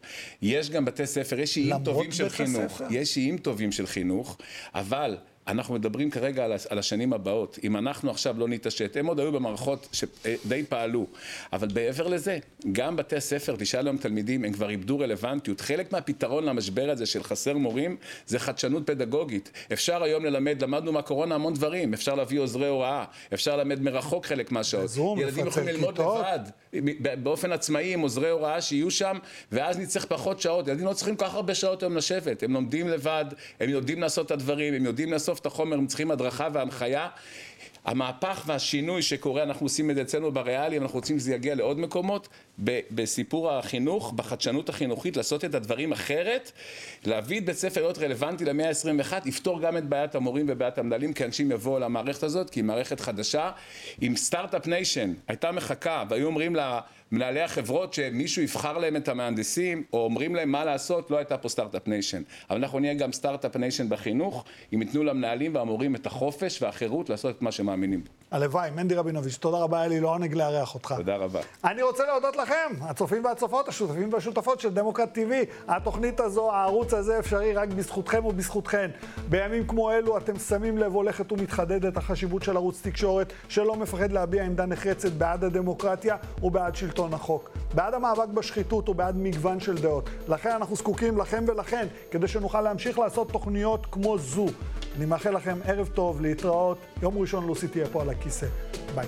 יש גם בתי ספר, יש איים למרות טובים של בית חינוך, הספר? יש איים טובים של חינוך, אבל אנחנו מדברים כרגע על, על השנים הבאות. אם אנחנו עכשיו לא נתעשת, הם עוד היו במערכות שדי פעלו, אבל מעבר לזה, גם בתי הספר, תשאל היום תלמידים, הם כבר איבדו רלוונטיות. חלק מהפתרון למשבר הזה של חסר מורים, זה חדשנות פדגוגית. אפשר היום ללמד, למדנו מהקורונה המון דברים, אפשר להביא עוזרי הוראה, אפשר ללמד מרחוק חלק מהשעות. בזום, ילדים יכולים ללמוד כיתות. לבד, באופן עצמאי עם עוזרי הוראה שיהיו שם, ואז נצטרך פחות שעות. ילדים לא צריכים כל כך הרבה שעות היום לשבת, הם לומדים לבד, הם יודעים לעשות את הדברים, הם יודעים לאסוף את החומר, הם צריכים הדרכה והנחיה. המהפך והשינוי שקורה, אנחנו עושים את זה אצלנו בריאלי, אנחנו רוצים שזה יגיע לעוד מקומות, ב- בסיפור החינוך, בחדשנות החינוכית, לעשות את הדברים אחרת, להביא את בית ספר להיות רלוונטי למאה ה-21, יפתור גם את בעיית המורים ובעיית המנהלים, כי אנשים יבואו למערכת הזאת, כי היא מערכת חדשה. אם Start-Up Nation הייתה מחכה, והיו אומרים לה, מנהלי החברות שמישהו יבחר להם את המהנדסים, או אומרים להם מה לעשות, לא הייתה פה Start-Up Nation. אבל אנחנו נהיה גם Start-Up Nation בחינוך, אם ייתנו למנהלים והמורים את החופש והחירות לעשות את מה שמאמינים בו. הלוואי, מנדי רבינוביץ', תודה רבה, היה לי לעונג לארח אותך. תודה רבה. אני רוצה להודות לכם, הצופים והצופות, השותפים והשותפות של דמוקרט TV. התוכנית הזו, הערוץ הזה אפשרי רק בזכותכם ובזכותכן. בימים כמו אלו אתם שמים לב, הולכת ומתחדדת החשיבות של ערוץ תקשורת, שלא מפחד להביע עמדה נחרצת בעד הדמוקרטיה ובעד שלטון החוק. בעד המאבק בשחיתות ובעד מגוון של דעות. לכן אנחנו זקוקים לכם ולכן, כדי שנוכל להמשיך לעשות תוכניות כמו זו. אני מאחל לכם ערב טוב, להתראות. יום ראשון לוסי תהיה פה על הכיסא. ביי.